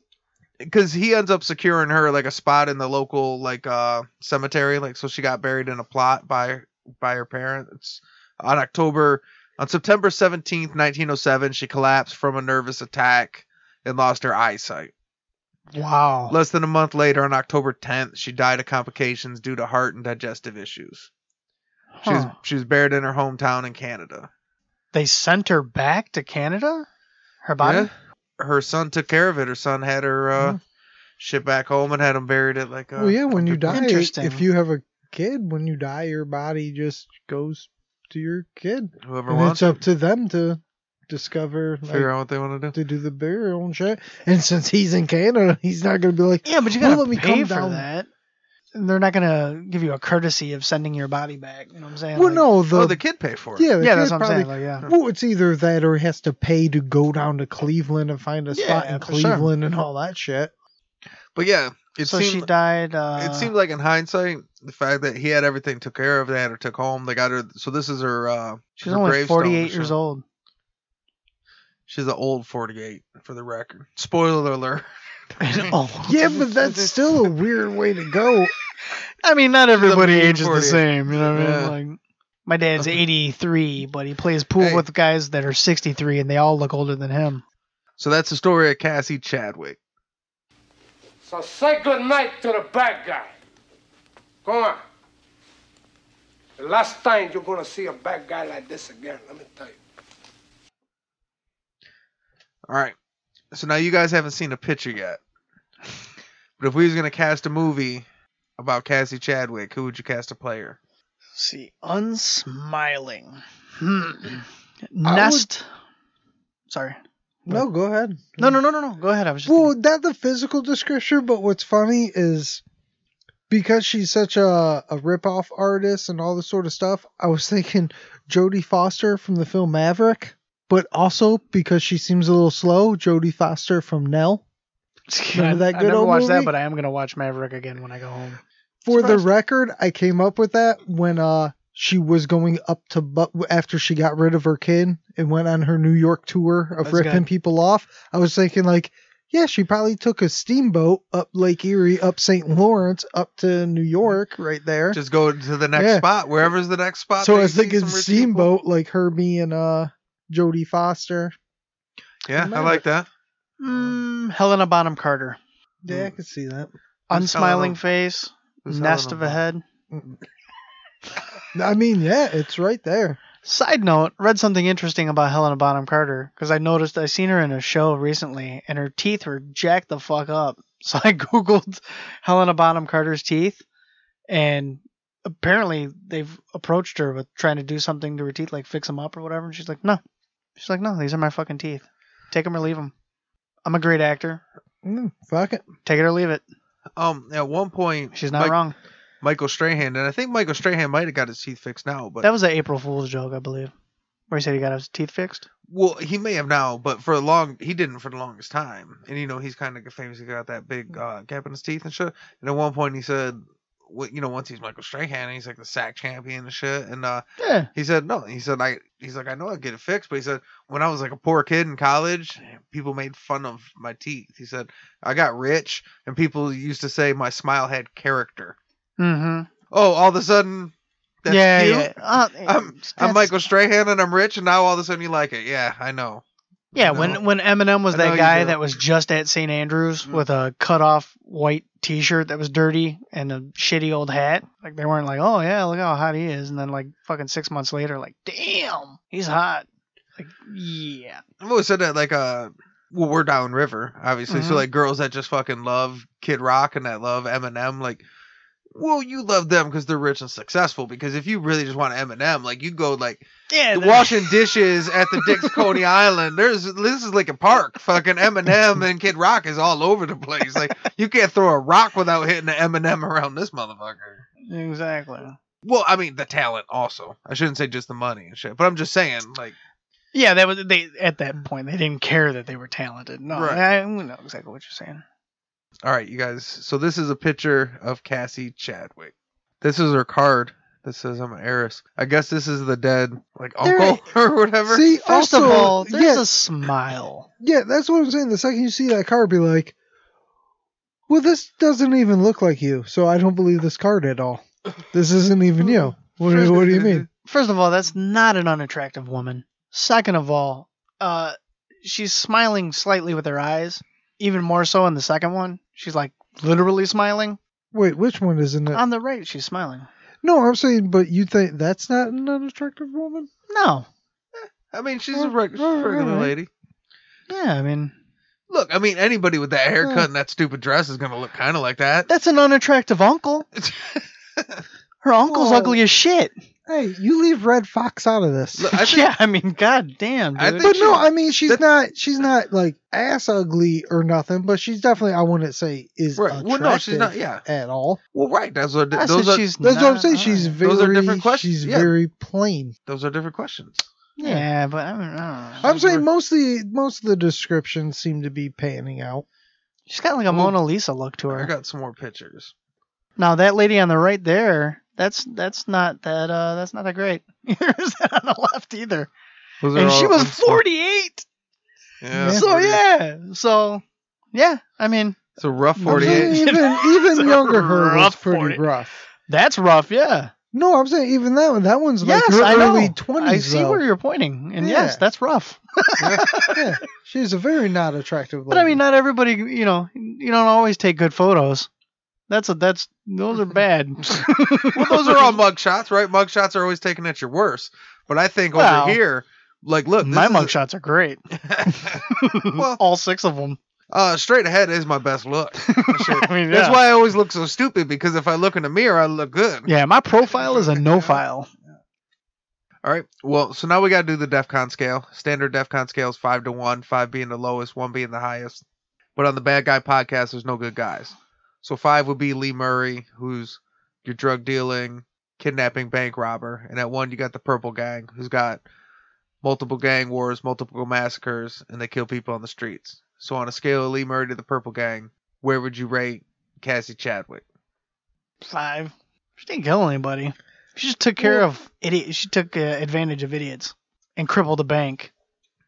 because he ends up securing her like a spot in the local like uh cemetery, like so she got buried in a plot by by her parents. On October on September seventeenth, nineteen oh seven, she collapsed from a nervous attack. and lost her eyesight. Wow. Less than a month later, on October 10th, she died of complications due to heart and digestive issues. She was Huh. she was buried in her hometown in Canada. They sent her back to Canada? Her body? Yeah. Her son took care of it. Her son had her uh, shipped back home and had him buried at like. Uh, well, yeah, when you die, Interesting. if you have a kid, when you die, your body just goes to your kid. whoever And wants it's it, up to them to discover, figure like, out what they want to do. to do the burial and shit. And since he's in Canada, he's not going to be like, Yeah, but you gotta let me pay come for down. that. And they're not gonna give you a courtesy of sending your body back. You know what I'm saying? well, Like- no, the, oh, the kid paid for it. yeah, Yeah, that's what I'm probably, saying. Like, yeah. Well, it's either that or he has to pay to go down to Cleveland and find a spot in for sure. Cleveland and all that shit. But yeah, it so seemed she died. Uh, it seemed like in hindsight, the fact that he had everything took care of, they had her took home. They got her. So this is her. uh she's her only gravestone 48 years old. She's an old 48 for the record. Spoiler alert. <laughs> oh, <laughs> Yeah, but that's <laughs> still a weird way to go. I mean, not everybody mean ages the 40. same. You know what Yeah. I mean? Like, my dad's 83, but he plays pool Hey. with guys that are 63, and they all look older than him. So that's the story of Cassie Chadwick. So say good night to the bad guy. Go on. The last time you're gonna see a bad guy like this again, let me tell you. All right. So now you guys haven't seen a picture yet. But if we was gonna cast a movie about Cassie Chadwick, who would you cast a player? see, unsmiling. Hmm. I Nest. Sorry. No, go ahead. No, no, no, no, no. Go ahead. I was just. Well, not the physical description, but what's funny is because she's such a, a rip-off artist and all this sort of stuff, I was thinking Jodie Foster from the film Maverick, but also because she seems a little slow, Jodie Foster from Nell. <laughs> remember that I, good I never old watched that, but I am gonna watch Maverick again when I go home. For the record, I came up with that when uh she was going up to but after she got rid of her kid and went on her New York tour of That's ripping good. people off. I was thinking like, yeah, she probably took a steamboat up Lake Erie, up St. Lawrence, up to New York, right there. Just go to the next Yeah. spot, wherever's the next spot. so I you was thinking some rich people. steamboat, like her being uh Jodie Foster. Yeah, I like that. Mm, Helena Bonham Carter. Yeah, I could see that. Unsmiling Helena- face. who's Nest Helena of a head. I mean, yeah, it's right there. Side note, read something interesting about Helena Bonham Carter because I noticed I seen her in a show recently and her teeth were jacked the fuck up. <laughs> So I googled Helena Bonham Carter's teeth and apparently they've approached her with trying to do something to her teeth like fix them up or whatever and she's like, "No." She's like, "No, these are my fucking teeth. Take them or leave them. I'm a great actor. Mm, fuck it. Take it or leave it." Um, at one point, She's not Mike- wrong. Michael Strahan, and I think Michael Strahan might have got his teeth fixed now, but That was an April Fool's joke, I believe. Where he said he got his teeth fixed. well, he may have now, but for a long, he didn't for the longest time. And you know, he's kind of famous. He got that big uh, gap in his teeth and shit. And at one point, he said, "What you know?" Once he's Michael Strahan, he's like the sack champion and shit. And uh, Yeah. he said, "No." He said, "I." He's like, "I know I'd get it fixed," but he said, "When I was like a poor kid in college, people made fun of my teeth." He said, "I got rich, and people used to say my smile had character." Mm-hmm. Oh, all of a sudden, that's yeah, cute. yeah. Uh, I'm, I'm Michael Strahan and I'm rich, and now all of a sudden you like it. Yeah, I know. Yeah, know. when when Eminem was I that guy that was just at St. Andrews Mhm. with a cut off white T-shirt that was dirty and a shitty old hat, like they weren't like, oh yeah, look how hot he is, and then like fucking six months later, like, damn, he's hot. Like, yeah, I've always said that, like, uh, well, we're down river, obviously. So, Mhm. like, girls that just fucking love Kid Rock and that love Eminem, like, well, you love them because they're rich and successful. Because if you really just want Eminem, like, you go, like, yeah. the washing dishes at the Dix Coney Island. There's this is like a park. Fucking Eminem and Kid Rock is all over the place. Like, you can't throw a rock without hitting an Eminem around this motherfucker. exactly. Well, I mean the talent also. I shouldn't say just the money and shit, but I'm just saying like Yeah, that was they at that point they didn't care that they were talented. No, Right. I, I know exactly what you're saying. All right, you guys. So this is a picture of Cassie Chadwick. This is her card that says I'm an heiress. I guess this is the dead like There- uncle <laughs> or whatever. See, First also, of all, there's yeah, a smile. yeah, that's what I'm saying. The second you see that card, be like, well, this doesn't even look like you, so I don't believe this card at all. This isn't even you. <laughs> What, do- what do you mean? First of all, that's not an unattractive woman. Second of all, uh, she's smiling slightly with her eyes. Even more so in the second one. She's like literally smiling. Wait, which one isn't it? On the right, she's smiling. no, I'm saying, but you think that's not an unattractive woman? No. Eh, I mean, she's a reg- she's a regular alright. lady. Yeah, I mean, Look, I mean, anybody with that haircut Yeah. and that stupid dress is gonna look kind of like that. that's an unattractive uncle. <laughs> Her uncle's Well- ugly as shit. Hey, you leave Redd Foxx out of this. Look, I <laughs> think, yeah, I mean, god damn, dude. I think but she- no, I mean she's that- not she's not like ass ugly or nothing, but she's definitely I wouldn't say is Right. Well, no, she's not- attractive yeah. at all. well, right. Those are I those said are she's That's what I'm not- saying. She's very Those are different questions, She's yeah. very plain. those are different questions. Yeah, but I, mean, I don't know. I'm saying were- most of the most of the descriptions seem to be panning out. She's got like a Mona Lisa look to her. I her. got some more pictures. Now that lady on the right there, that's that's not that uh that's not that great. Neither is that on the left either. Those And she was 48. Yeah. So yeah. So yeah, I mean, It's a rough 48. <laughs> even even younger her was pretty 40. rough. that's rough, yeah. No, I'm saying even that one. That one's like her I know. early twenties. I see where you're pointing. And yes, that's rough. <laughs> yeah, she's a very not attractive. But I mean, not everybody, you know, you don't always take good photos. That's a that's those are bad. <laughs> well, those are all mug shots, right? Mug shots are always taken at your worst. But I think Well, over here, like, look, this My is- mugshots are great. <laughs> well, All six of them. uh, straight ahead is my best look. <laughs> I mean, That's why I always look so stupid because if I look in the mirror, I look good. Yeah, my profile is a no file. All right. Well, so now we got to do the DEF CON scale. Standard DEF CON scale is five to one, five being the lowest, one being the highest. But on the Bad Guy podcast, there's no good guys. So five would be Lee Murray, who's your drug dealing, kidnapping, bank robber, and at one you got the Purple Gang, who's got multiple gang wars, multiple massacres, and they kill people on the streets. So on a scale of Lee Murray to the Purple Gang, where would you rate Cassie Chadwick? Five. She didn't kill anybody. She just took care of idiots. She took uh, advantage of idiots and crippled a bank.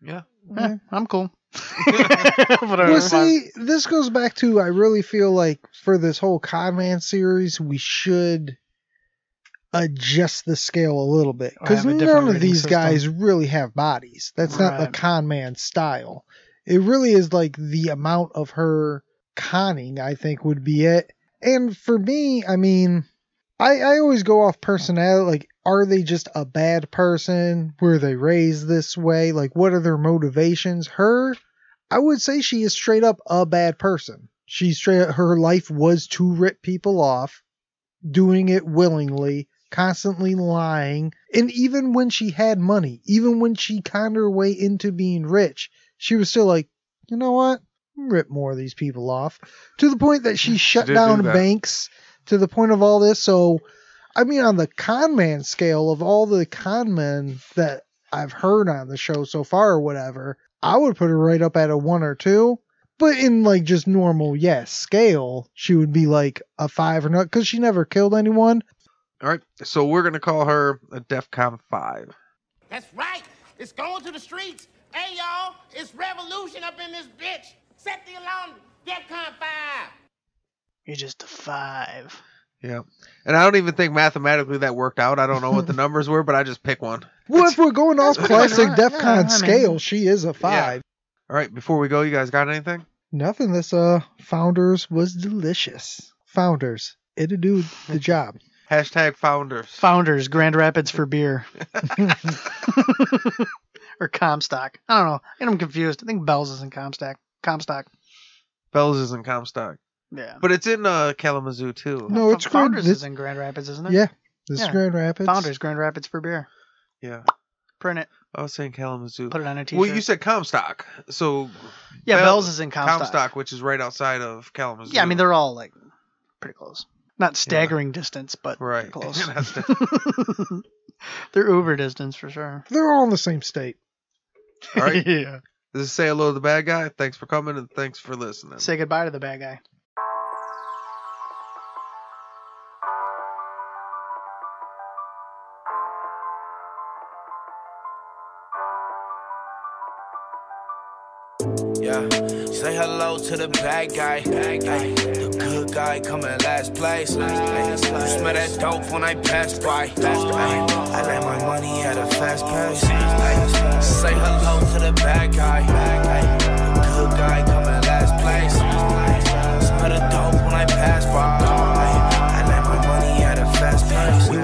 Yeah. Eh, I'm cool. <laughs> Well, see, this goes back to I really feel like for this whole Conman series, we should adjust the scale a little bit because none of these system. guys really have bodies. That's not the Right. Conman style. It really is like the amount of her conning. I think would be it. And for me, I mean, I I always go off personality. Like, are they just a bad person? Were they raised this way? Like, what are their motivations? Her I would say she is straight up a bad person. She's straight her life was to rip people off, doing it willingly, constantly lying, and even when she had money, even when she conned her way into being rich, she was still like, you know what? Rip more of these people off. To the point that she shut do down that. banks to the point of all this. So I mean on the con man scale of all the con men that I've heard on the show so far or whatever, I would put her right up at a one or two. But in like just normal, yes, scale, she would be like a five or not because she never killed anyone. All right. So we're going to call her a DEF CON 5. That's right. It's going to the streets. Hey, y'all, it's revolution up in this bitch. Set the alarm. DEFCON 5. You're just a five. Yeah. And I don't even think mathematically that worked out. I don't know what the <laughs> numbers were, but I just pick one. Well, if we're going off classic right. DEF Yeah, CON I mean- scale, she is a five. All right. Before we go, you guys got anything? Nothing. This uh Founders was delicious. Founders, it'll do the <laughs> job. Hashtag founders. Founders, Grand Rapids for beer. <laughs> or Comstock. I don't know. And I'm confused. I think Bell's is in Comstock. Comstock. Bells is in Comstock. Yeah. But it's in uh, Kalamazoo, too. No, it's Grand- Founders this- is in Grand Rapids, isn't it? Yeah, this is Yeah. Grand Rapids. Founders, Grand Rapids for beer. Yeah. Print it. I was saying Kalamazoo. Put it on a t-shirt. Well, you said Comstock. So yeah, Bell- Bell's is in Comstock. Comstock, which is right outside of Kalamazoo. Yeah, I mean they're all like pretty close. Not staggering distance, but Right. close. <laughs> That's <laughs> the- they're Uber distance for sure. They're all in the same state. All right. <laughs> yeah. This is Say Hello to the Bad Guy. Thanks for coming and thanks for listening. Say goodbye to the bad guy. Yeah, say hello to the bad guy. Ay, the good guy coming last place. Ay, you smell that dope when I pass by. Ay, I let my money at a fast pace. Ay, say hello to the bad guy. The good guy come in last place. Smell the dope when I pass by.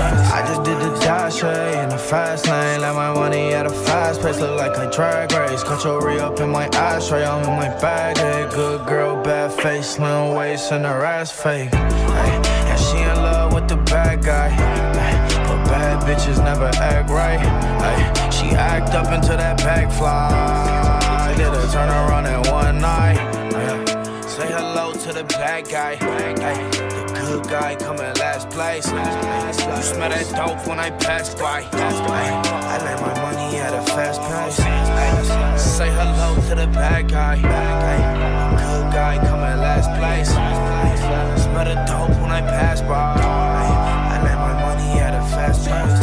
I just did the dash hey, in the fast lane. Let my money at a fast pace. Look like a drag race. Cut your re up in my ashtray. I'm in my bag. Hey, good girl, bad face, slim waist, and her ass fake. Hey, and she in love with the bad guy. Hey, but bad bitches never act right. Hey, she act up until that bag fly. Did a turn around in one night to the bad guy. Ay, the good guy come in last place. You smell that dope when I pass by. Ay, I let my money at a fast pace. Ay, say hello to the bad guy. Ay, the good guy come in last place. Smell the dope when I pass by. I let my money at a fast pace.